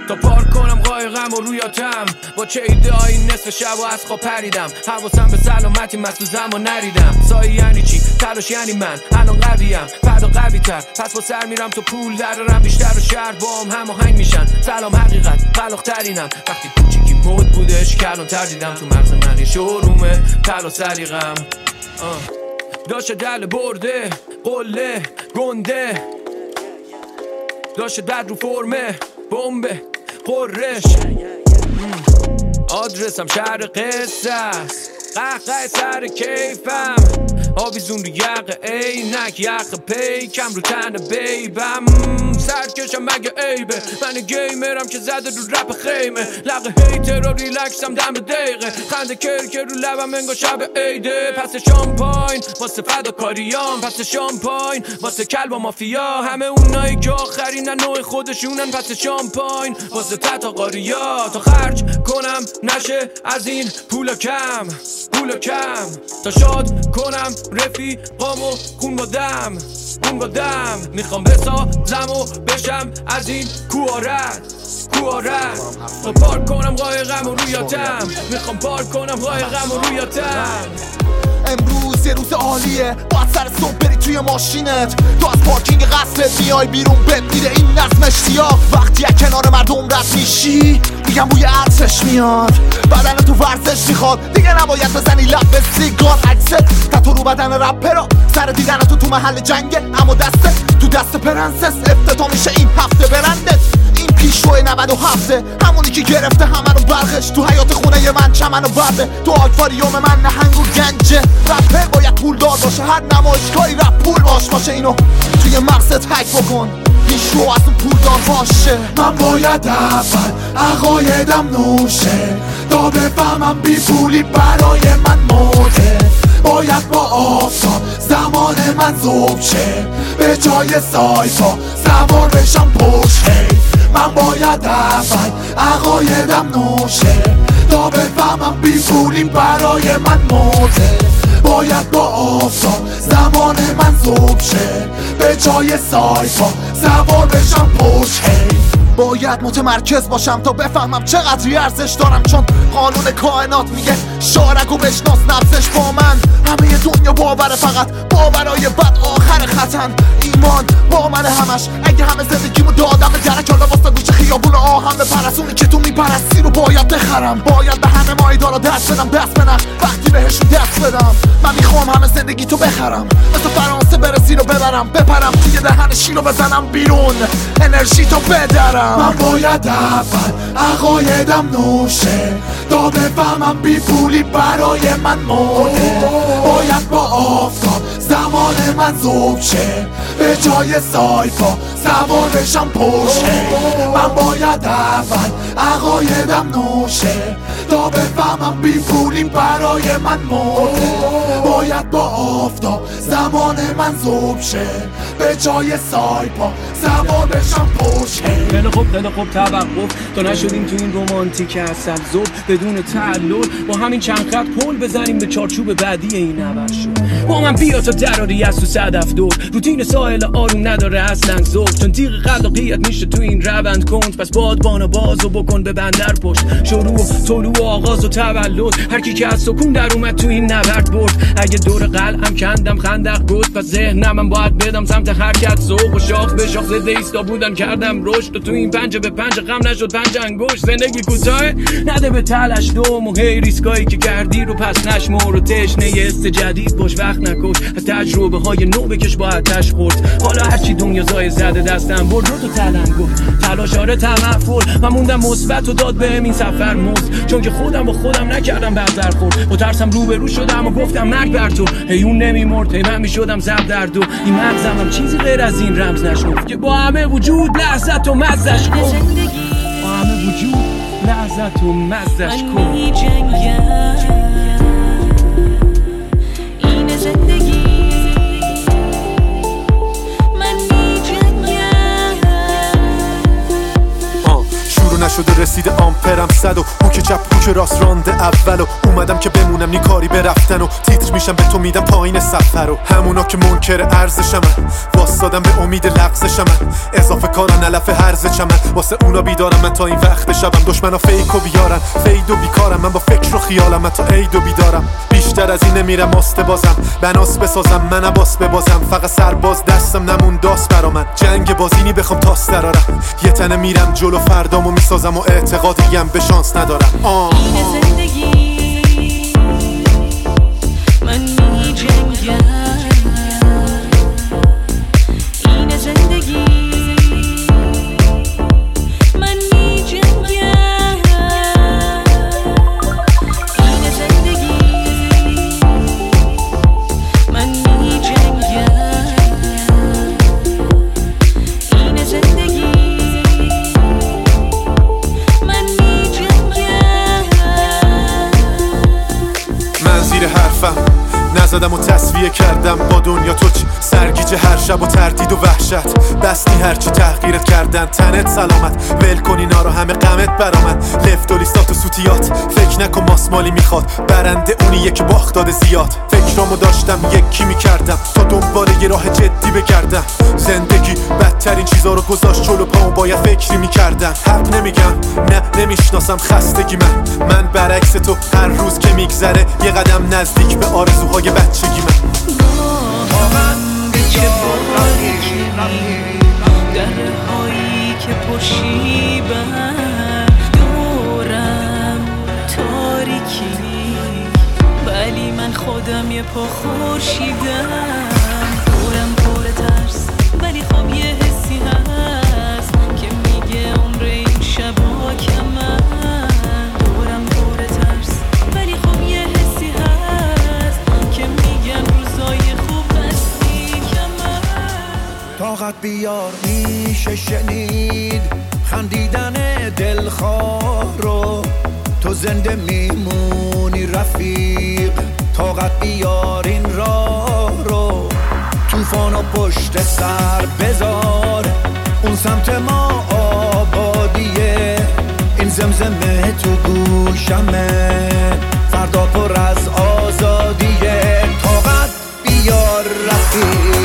تا پارک کنم قایقم و رویاتم با چه ایده این نصف شب و از خواب پریدم. حواسم به سلامتی مسوزم و نریدم سایه یعنی چی؟ تلاش یعنی من. الان قویم. فردا قوی تر پس با سر میرم تو پول درارم. بیشتر و شهر با هم هماهنگ میشن. سلام حقیقت. ترینم وقتی کوچیکی مد بودش کلان تر دیدم تو مغز من یه شورومه. تلا سلیقم. داشت دل برده. قله. گنده. داشت دد رو فرمه. بمبه قرش. آدرسم شهر قصه است قهقه سر کیفم. آویزون رو یق عینک یق پیکم رو تن بیبم. سرکشم مگه عیبه؟ من گیمرم که زده رو رپ خیمه. لقه هیتر و ریلکسم دم دقیقه. خنده کرکر رو لبم انگا شب عیده. پس شامپاین واسه فداکاریام پس شامپاین واسه کلب و مافیا. همه اونایی که آخرین نوع خودشونن. پس شامپاین واسه تتا قاریا. تا خرج کنم نشه از این پول کم. پول کم. تا شاد کنم رفیقامو. خون با دم. خون با دم. می‌خوام بسازم و بشم از این کوارت کوارت تا پارک کنم قایقم و رویاتم می‌خوام پارک کنم قایقم و رویاتم امروز یه روز عالیه. باید سر صبح بری توی ماشینت. تو از پارکینگ قصرت میای بیرون. بد میره این نظم اشتیاق. وقتی از کنار مردم رد میشی میگم بوی عطرش میاد. بدن تو ورزش می‌خواد. دیگه نباید بزنی لب به سیگار. عکست تتو رو بدن رپرا سر دیدن تو تو محل جنگه. اما دسته تو دست پرنسس افتتا میشه این هفته برندت. این پیشرو 97 همونی که گرفته همه رو برقش. تو حیات خونه من چمن و برده. تو آکواریوم من نهنگ و گنجه. رپر باید پول دار باشه. هر نمایشگاهی رپ پول باش. باشه اینو توی مغزت حک بکن. پیشرو از اون پول دار باشه. من باید اول عقایدم نوشه. تا بفهمم بی پولی برای من موده باید با آفتاب زمان من زوب شه. به جای سایپا سوار بشم پشت. من باید اول عقایدم نوشه. تا بفهمم بی پولی برای من موده باید با آفتاب زمان من زوب شه. به جای سایپا سوار بشم پشت. باید متمرکز باشم تا بفهمم چقدری ارزش دارم چون قانون کائنات میگه شارگو بشناس نبزش با من. همه دنیا باوره فقط باورای بد آخر ختن ایمان با من همش. اگه همه زندگیمو دادم به درک حالا واسه گوشه خیابون آهم به پرسونی که تو میپرستی رو باید بخرم. باید به همه مایدارا دست بدم دست بنخ وقتی بهشون دست بدم من می‌خوام همه زندگی تو بخرم. مثل فرانسه برسی رو ببرم بپرم توی دهن شیر رو بزنم بیرون. انرژی تو بدرم. من باید اول عقایدم نوشه. تا بفهمم بی پولی برای من مرده باید با آفتاب زمان من زوب شه. به جای سایپا سوار بشم پوشه من باید اول عقایدم نوشه. تا بفهمم بی پولی برای من مرده باید با آفتاب زمان من زوب شه. به جای سایپا بشم پوشه خیلی خوب خیلی خوب توقف. تا نشدیم تو این رومانتیک اصل زوب بدون تعلل با همین چند خط پل بزنیم به چارچوب بعدی این نبر شد. با من بیا تا دراری از تو صدف دور روتین ساحل آروم نداره اصلا زوب چون تیغ خلاقیت میشه تو این روند کند. پس بادبان بازو بکن به بندر پشت. شروع طلوع و آغاز و تولد. هر کی که از سکون در اومد تو این نبرد برد. اگه دور قلعم کندم خندق گفت پس ذهنم من باید بدم سمت حرکت ذوق و شاخ به شاخ زده ایستا بودن کردم رشد و تو این پنجه به پنجه غم نشد. پنج انگشت. زندگی کوتاه. نده به تلش دوم و هی ریسکایی که کردی رو پس نشمر و تشنه است جدید. باش وقت نکش. از تجربه های نو بکش با آتش خورد. حالا هرچی دنیا زای زده دستم برد. رو تو تلنگو تلاش آره تمفل. و موندم مثبت و داد بهم این سفر مزد چون که خودم با خودم نکردم بردر خورد. با ترسم روبرو شدم و گفتم مرگ بر تو. هی اون نمیمرد. هی من می‌شدم زب در دو. این مغزم هم چیزی غیر از این رمز نشد. که با همه وجود لحظت و مزش کن. با همه وجود لحظت و مزش کن. نشده رسیده آمپرم صد و هوک چپ هوک راست رانده اول و اومدم که بمونم نی کاری برفتن و تیتر میشم به تو میدم پایین سفر و همونا که منکر ارزشم واسادم به امید لغزشم اضافه کارن علف هرز چمن. واسه اونا بیدارم من تا این وقت شبم دشمنا فیک و بیارن. فید و بیکارم. من با فکر و خیالم من تا عید و بیدارم. بیشتر از این نمیرم ماسته بازم. بناس بسازم من عباس ببازم. فقط سرباز دستم نمون داست برا من. جنگ بازینی بخوام تاس درارم یه تنه میرم جلو فردامو می‌سازم. و اعتقادیم به شانس ندارم آه. این زندگی من نزدم و تصویه کردم با دنیا تو چی سرگیجه هر شب و تردید و وحشت. بستی هرچی تحقیرت کردن تنت سلامت. ول کن اینا رو همه غمت برامد لفت و لیستات و سوتیات. فکر نکن ماسمالی می‌خواد. برنده اونیه که باخت داده زیاد. فکرامو داشتم یکی می‌کردم. تا دنبال یه راه جدی بگردم. زندگی بدترین چیزا رو گذاشت جلو پامو باید فکری می‌کردم. حق نمیگم نه نمی‌شناسم خستگی من. من برعکس تو هر روز که میگذره یه قدم نزدیک به آرزوهای بچگی من. که باریکی در هایی که پشیبن یه پا خورشیدم. دورم پر ترس ولی خب یه حسی هست که میگه عمر این شبا کمن. دورم پر ترس ولی خب یه حسی هست که میگن روزای خوب هستی کمن. طاقت بیار میشه شنید خندیدن دلخواه رو. تو زنده میمونی رفیق. طاقت بیار این راه رو. توفان و پشت سر بذار. اون سمت ما آبادیه. این زمزمه تو گوشمه. فردا پر از آزادیه. طاقت بیار رفیق.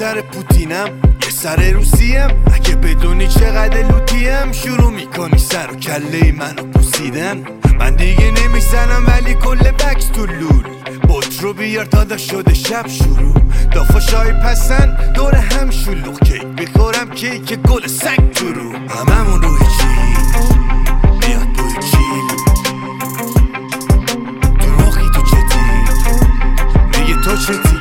سر پوتینم یه سر روسیم؟ اگه بدونی چقدر لوتیم شروع می‌کنی سر و کله منو پوسیدن. من دیگه نمی‌زنم ولی کل بکس تو لول. بوت رو بیار تا شده شب شروع. دافاشای پسن دور هم شلوغ کیک بخورم کیک گل سگ تو رو. هممون روی چیز تو چتی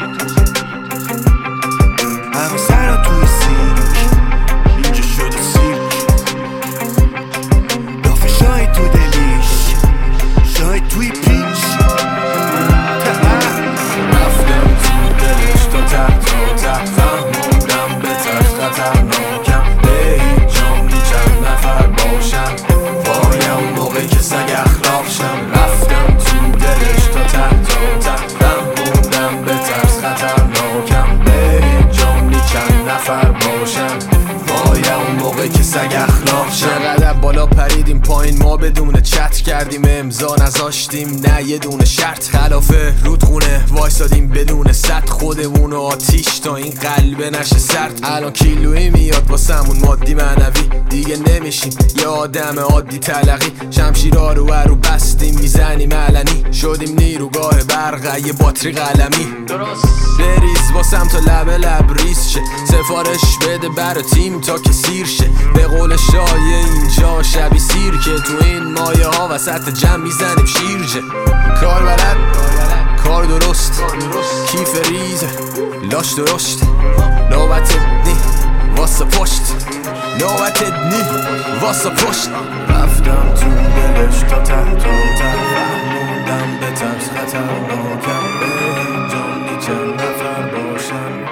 پایین ما بدون چت کردیم امضا نذاشتیم نه یه دونه شرط. خلاف رودخونه وایسادیم بدون صد. خودمون آتیش تا این قلبه نشه سرد. الان کیلویی میاد واسمون مادی معنوی. دیگه نمیشیم یه آدم عادی تلقی. شمشیرا رو رو بستیم می‌زنیم علنی. شدیم نیروگاه برق یه باتری قلمی. بریز واسم تا لب لب ریز شه. سفارش بده برا تیم تا که سیر شه. به قول شایه اینجا شبی سیر که تو این مایه ها وسط جمع می‌زنیم شیرجه. کار بلد کار درست. کیف ریزه لاش درشت نوبت نی واسه پشت. نوبت نی واسه پشت. رفتم تو دلش تا ته تا ته. فهموندم به ترس خطرناکم به چند نفر باشن.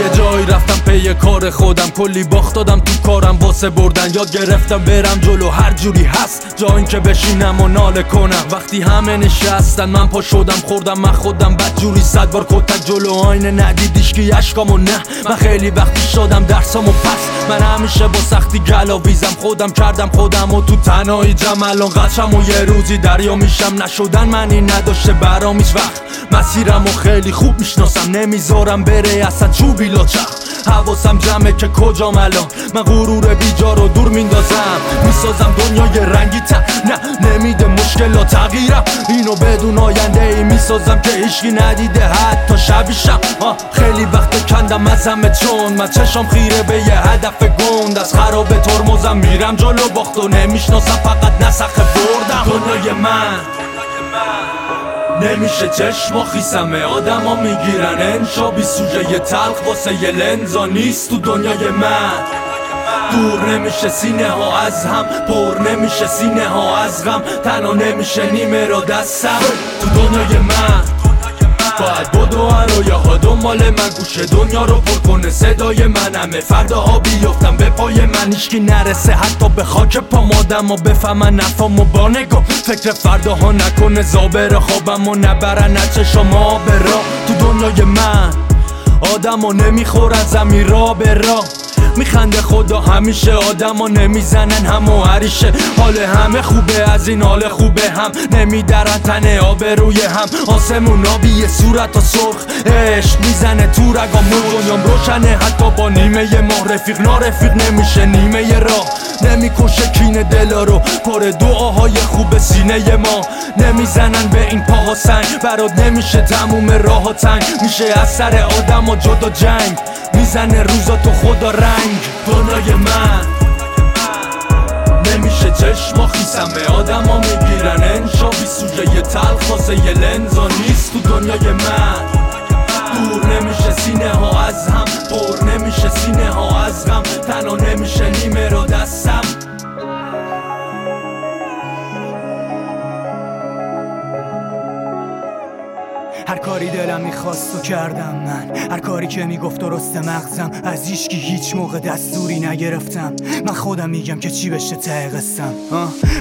یه جایی رفتم پی کار خودم کلی باخت دادم تو کارم واسه بردن یاد گرفتم برم جلو. هر جوری هست جا اینکه بشینم و ناله کنم. وقتی همه نشستن من پا شدم خوردم من خودم. بد جوری صد بار کتک جلو آینه ندیدیش که اشکامو. نه من خیلی وقتی شدم درسامو. پس من همیشه با سختی گلاویزم. خودم کردم خودم و تو تنهایی جمع. الان قچم و یه روزی دریا میشم. نشدن منی نداشته برام هیچ وقت. مسیرم و خیلی خوب می‌شناسم. نمی‌ذارم بره اصلا چوبی لاچخ حواسم جمعه که کجام الان؟ من غرور بیجا رو دور میندازم. می‌سازم دنیای رنگی تر. نه نمیده مشکلات تغییرم. اینو بدون آینده ای می‌سازم که هیچکی ندیده. حتی شبیشم خیلی وقت کندم از همه چون. من چشم خیره به یه هدف گند از خراب ترمزم. میرم جلو باخت و نمی‌شناسم. فقط نسخه بردم. دنیای من. نمیشه چشم و خیسمه. آدم ها می‌گیرن. انشا بی سوژه تلخ واسه یه لنزا نیست تو دنیای من. دور نمیشه سینه ها از هم. پر نمیشه سینه ها از غم. تنها نمیشه نیمه رو دستم. تو دنیای من. باید بدو رویه ها دنبال من. گوشه دنیا رو پر کنه. صدای منمه. فردا ها بیفتم به پای من. ایشکی نرسه. حتی به خاک پام آدم و بفهمن نفام و با فکر فردا ها نکنه. زابر خوابم و نبرن. نچه شما به راه. تو دنیای من آدم ها نمی‌خورن. زمین را به راه. میخنده خدا همیشه آدما نمی‌زنن هم و عریشه. حال همه خوبه از این حال خوبه هم. نمیدرن تنه آب روی هم. آسمون آبی صورت و سرخ عشق می‌زنه تو رگامون دنیام روشنه حتی با نیمه ما رفیق نارفیق نمیشه نیمه راه. نمی‌کشه کین دلا رو. پر دعاهای خوب سینه ما. نمی‌زنن به این پاها سنگ. برات نمیشه تموم راه ها تنگ. میشه از سر آدم و جدا جنگ. می‌زنه روزا تو خدا رنگ. دنیای من. نمیشه چشم و خیسمه. آدم ها می‌گیرن. انشا بی سوژه تلخ واسه یه لنزا نیست تو دنیای من. دور نمیشه سینه ها از هم. پر نمیشه سینه ها از غم. تنها نمیشه نیمه رو دستم هر کاری دلم می‌خواست و کردم من. هر کاری که می‌گفت درست مغزم. از هیچکی هیچ موقع دستوری نگرفتم. من خودم میگم که چی بشه ته قصم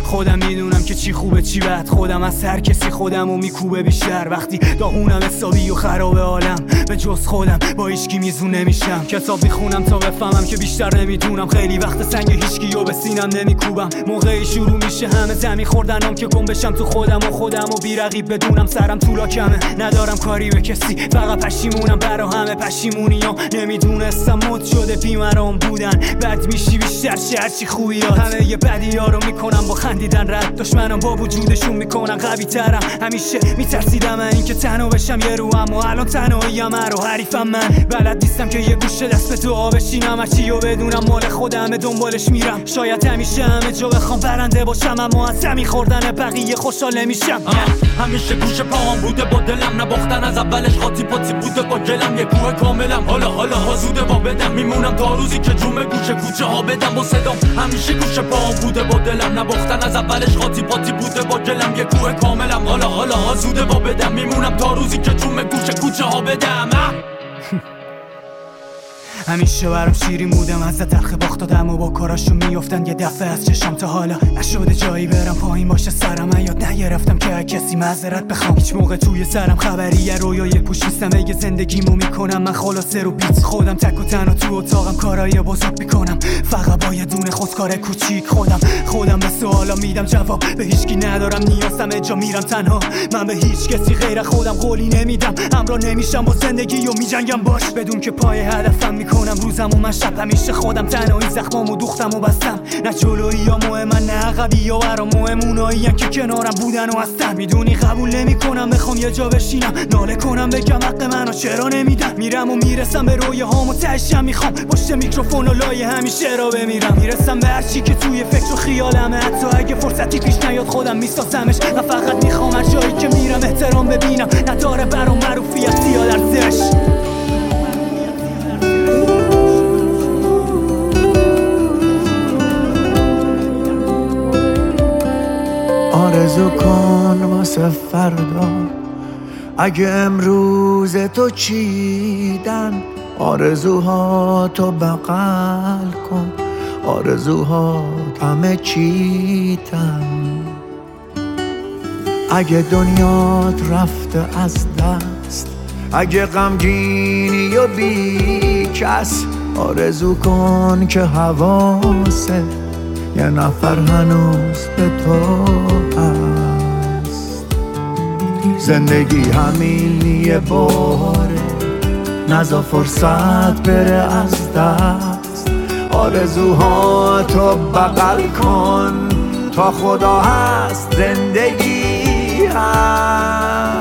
خودم می‌دونم که چی خوبه چی بد. خودم از هر کسی خودم و میکوبه بیشتر. وقتی داغونم حسابی و خراب عالم. به جز خودم با هیچکی میزون نمیشم. کتاب می‌خونم تا بفهمم که بیشتر نمی‌دونم خیلی وقت سنگ هیچکی و به سینم نمیکوبم. موقعی شروع میشه همه زمین خوردنم که گم بشم تو خودم و خودم و بیرقیب بدونم سرم طولا کمه ندارم کاری به کسی. فقط پشیمونم برا همه پشیمونی ها. نمی‌دونستم مد شده بیمرام بودن. بد میشی بیشتر شه هرچی خوبیات همه یه بدی ها رو می‌کنم با خندیدن رد. دشمنم با وجودشون می‌کنن قوی ترم همیشه میترسیدم اینکه تنها بشم یه رو اما الان تنهاییم رو حریفم من. بلد نیستم که یه گوشه دست به دعا بشینم. هرچی و بدونم مال خودمه دنبالش میرم. شاید همیشه همه جا بخوام برنده باشم اما از زمین خوردن بقیه خوشحال نمیشم. همیشه گوش پاهم بوده با دلم نباختن از اولش قاطی پاتی بوده با گلم یه کوه کاملم. حالا حالا ها زوده با بدم. میمونم تا روزی که جومه گوشه کوچه ها بدم. با صدام همیشه گوش پاهم بوده با دلم. نباختن از اولش قاطی پاتی بوده با گلم یه کوه کاملم. حالا حالا ها زوده با بدم. میمونم تا روزی که جومه گوشه کوچه ها بدم. همیشه برام شیرین بودم از تلخ باخت دادم و با کاراشون میافتن یه دفعه از چشم تا حالا نشده جایی برم پایین باشه سرم. یاد نگرفتم که کسی معذرت بخوام. هیچ موقع توی سرم خبری رویای پوشیستم یه زندگیمو می‌کنم من خلاصه رو بیت خودم. تک و تنها تو اتاقم کارایی بزرگ می‌کنم. فقط با یه دونه خودکار کوچیک خودم. خودم به سوالا میدم جواب. به هیچکی ندارم نیازم جا میرم تنها. من به هیچ کسی غیر خودم قولی نمیدم. همراه نمیشم با زندگی و میجنگم. باش بدون که پای هدفم می‌کنم روزم و من شب همیشه خودم. تنهایی زخمامو دوختم و بستم. نه جلوی یا من نه عقبی یا برام مهم اونایی که کنارم بودن و هستن. می‌دونی قبول نمی‌کنم بخوام یه جا بشینم. ناله کنم بگم حق منو چرا نمیدم؟ میرم و می‌رسم به روی هامو تشم می‌خوام. پشت میکروفون و لای همیشه را بمیرم. می‌رسم به هرچی که توی فکر و خیالمه. حتی اگه فرصتی پیش نیاد خودم میسازمش. من فقط می‌خوام هر جایی که میرم احترام ببینم. نداره برام معروفیت زیاد ارزش آرزو کن واسه فردا اگه امروز تو چیدن آرزوها تو بغل کن. آرزوها همه چیتن اگه دنیات رفته از دست اگه غمگینی و بی کس آرزو کن که حواسه. یه نفر هنوز به تو هست. زندگی همین یه باره نزا فرصت بره از دست. آرزوها تو بغل کن تا خدا هست زندگی هست.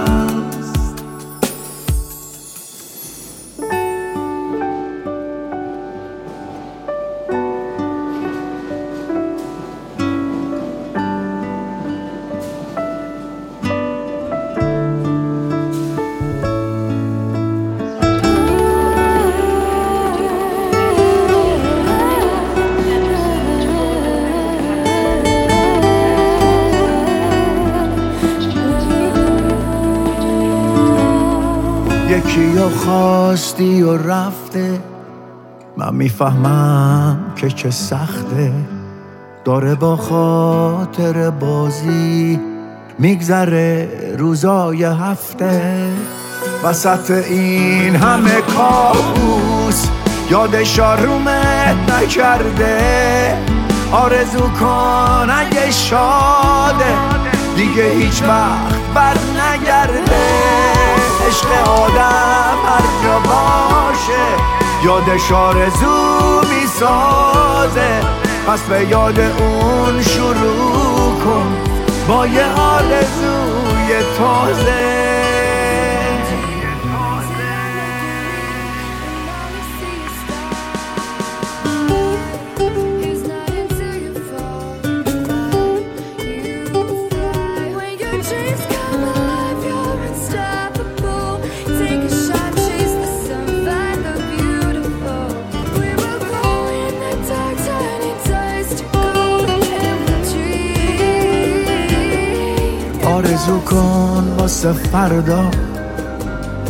خواستی و رفته؟ من می‌فهمم که چه سخته. داره با خاطر بازی میگذره روزای هفته. وسط این همه کابوس یادش آرومت نکرده. آرزو کن اگه شاده. دیگه هیچ وقت بر نگرده عشق آدم هر جا باشه. یادش آرزو می‌سازه پس به یاد اون شروع کن. با یه آرزوی تازه. کن واسه فردا.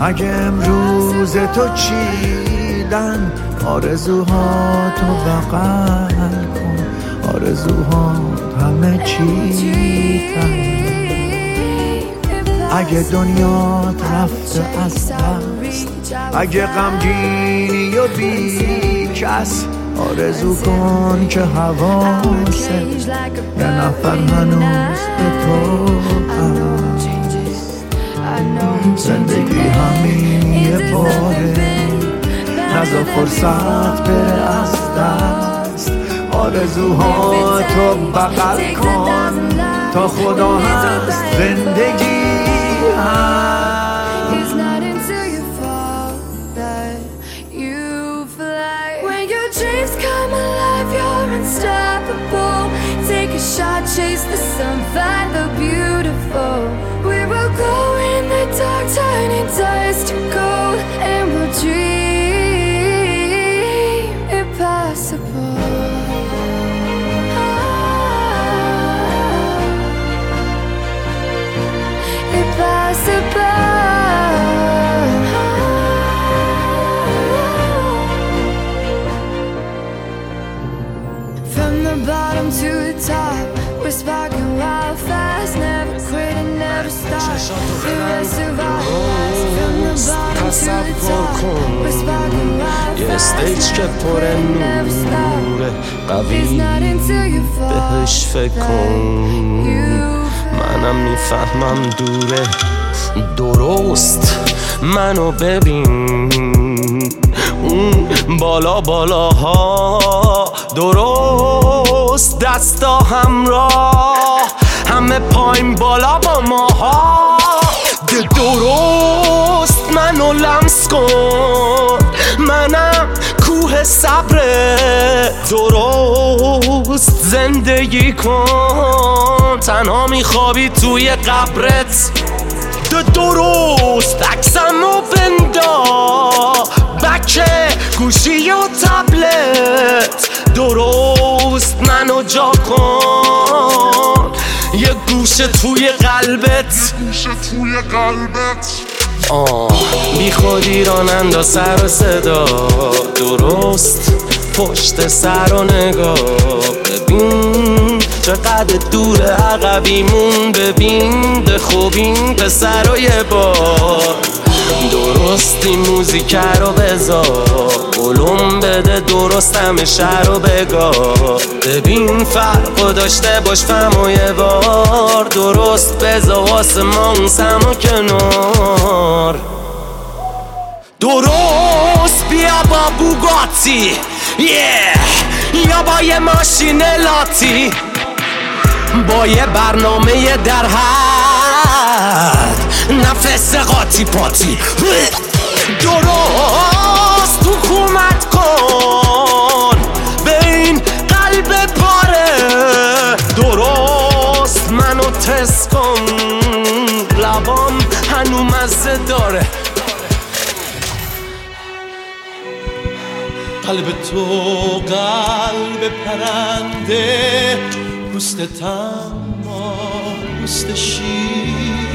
اگه امروز تو چیدن آرزوها تو بغل کن. آرزوها همه چیدن. اگه دنیات رفته از دست اگه غمگینی و بی کس آرزو کن که حواسه یه نفر هنوز به تو زندگی همین یه باره. نزا فرصت بره از دست. آرزوها تو بغل کن تا خدا هست. زندگی هست. Take a shot, chase the sun, find the beautiful. days to and we'll dream impossible. Ah, impossible. From the bottom to the top, we're sparking wild fast, never and never stop. تصور کن. یه استیج که پر نوره قوی. بهش فکر کن. منم می‌فهمم دوره درست. منو ببین. بالا بالا ها درست. دستا همراه. همه پایین بالا با ماها. درست منو لمس کن. منم کوه صبر درست زندگی کن. تنها میخوابی توی قبرت. درست عکسم و بندا بکه گوشی و تبلت. درست منو جا کن. گوشه توی قلبت. گوشه توی قلبت. آه بی خودی رانندا سر و صدا. درست پشت سر و نگاه. ببین چقدر دور عقبیمون. ببین به خوبین پسر و یه بار درستی موزیک رو بذار علوم بده درست همه رو بگاه ببین فرق داشته باش فهم و یه بار. درست بذار اون سم و کنار. درست بیا با بوگاتی. Yeah. یا با یه ماشین لاتی. با یه برنامه در حد نفس قاطی پاتی. درست حکومت کن. به این قلب پاره. درست منو تست کن. لبام هنو مزه داره. قلب تو قلب پرنده پوست تما پوست شیر.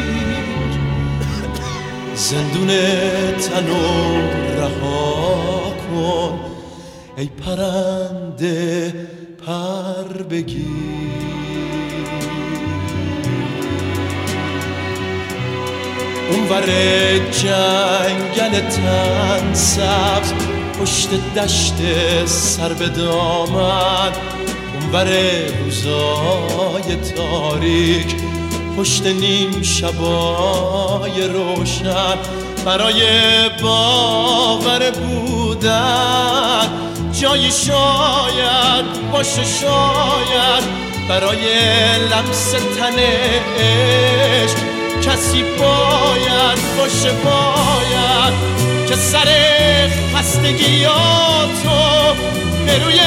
زندون تنو رها کن. ای پرنده پر بگیر. اونور جنگل تن سبز پشت دشت سر به دامن. اونور روزای تاریک پشت نیم شبای روشن برای باور بودن. جایی شاید باشه شاید برای لمس تنش کسی باید باشه باید که سر خستگیاتو به روی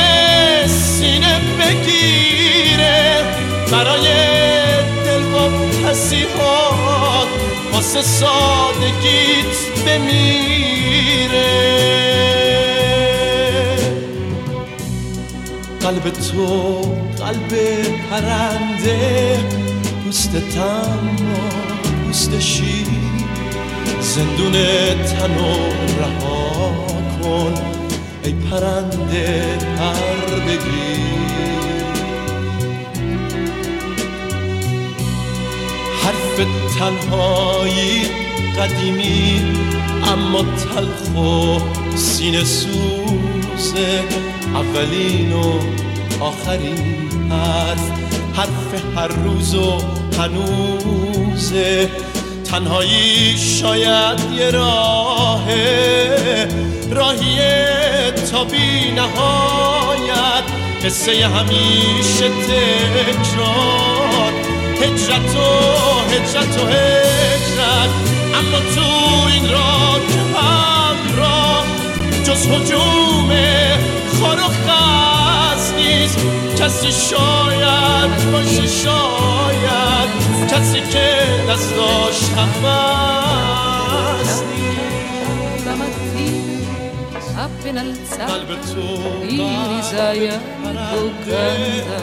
سینه بگیره. برای و پسیحات واسه سادگیت بمیره. قلب تو قلب پرنده پوست تما پوست شیر. زندون تنو رها کن ای پرنده پر بگیر حرف تنهایی قدیمی اما تلخ و سینه سوزه اولین و آخرین حرف. حرف هر روز و هنوزه تنهایی شاید یه راهه راهیه تا بی نهایت. قصه همیشه تکرار. هجرت و هجرت و هجرت. اما تو این راه همراه جز حجوم خار و نیست. کسی شاید باشه شاید کسی که دستاش هست appena alzato i risaia toccata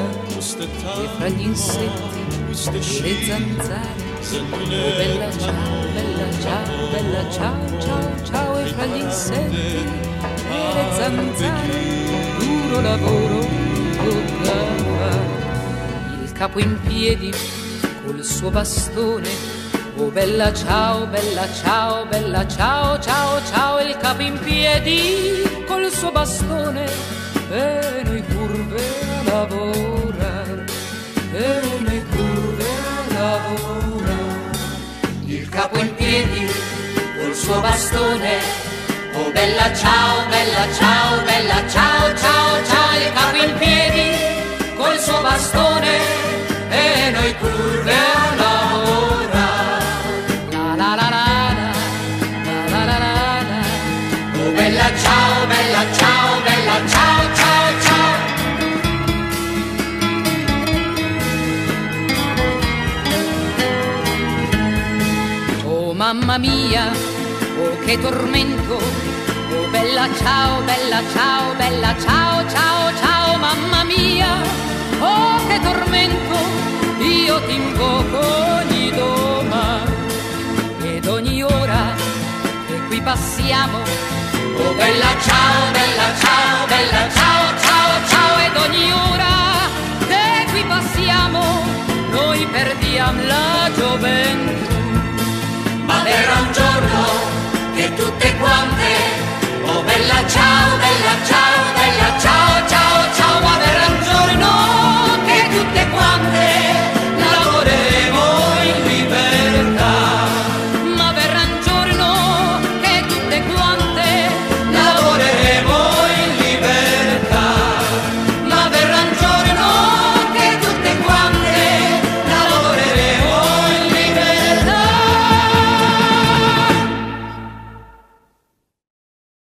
e fra gli insetti le zanzare. Oh bella ciao bella ciao bella ciao ciao ciao e fra gli insetti. E le zanzare duro lavoro toccava il capo in piedi col suo bastone. Oh bella ciao, bella ciao, bella ciao, ciao, ciao, il capo in piedi col suo bastone. E noi curve a lavorare, e noi. Il capo in piedi col suo bastone. Oh bella ciao, bella ciao, bella ciao, ciao, ciao, il capo in piedi col suo bastone. E noi curve che tormento, oh bella ciao, bella ciao, bella ciao, ciao, ciao, mamma mia, oh che tormento, io ti invoco ogni domani. Ed ogni ora che qui passiamo, oh bella ciao, bella ciao, bella ciao, ciao, ciao, ed ogni ora che qui passiamo, noi perdiamo la gioventù. Ma verrà un giorno per tutte quante. Oh bella ciao, bella ciao, bella ciao, ciao.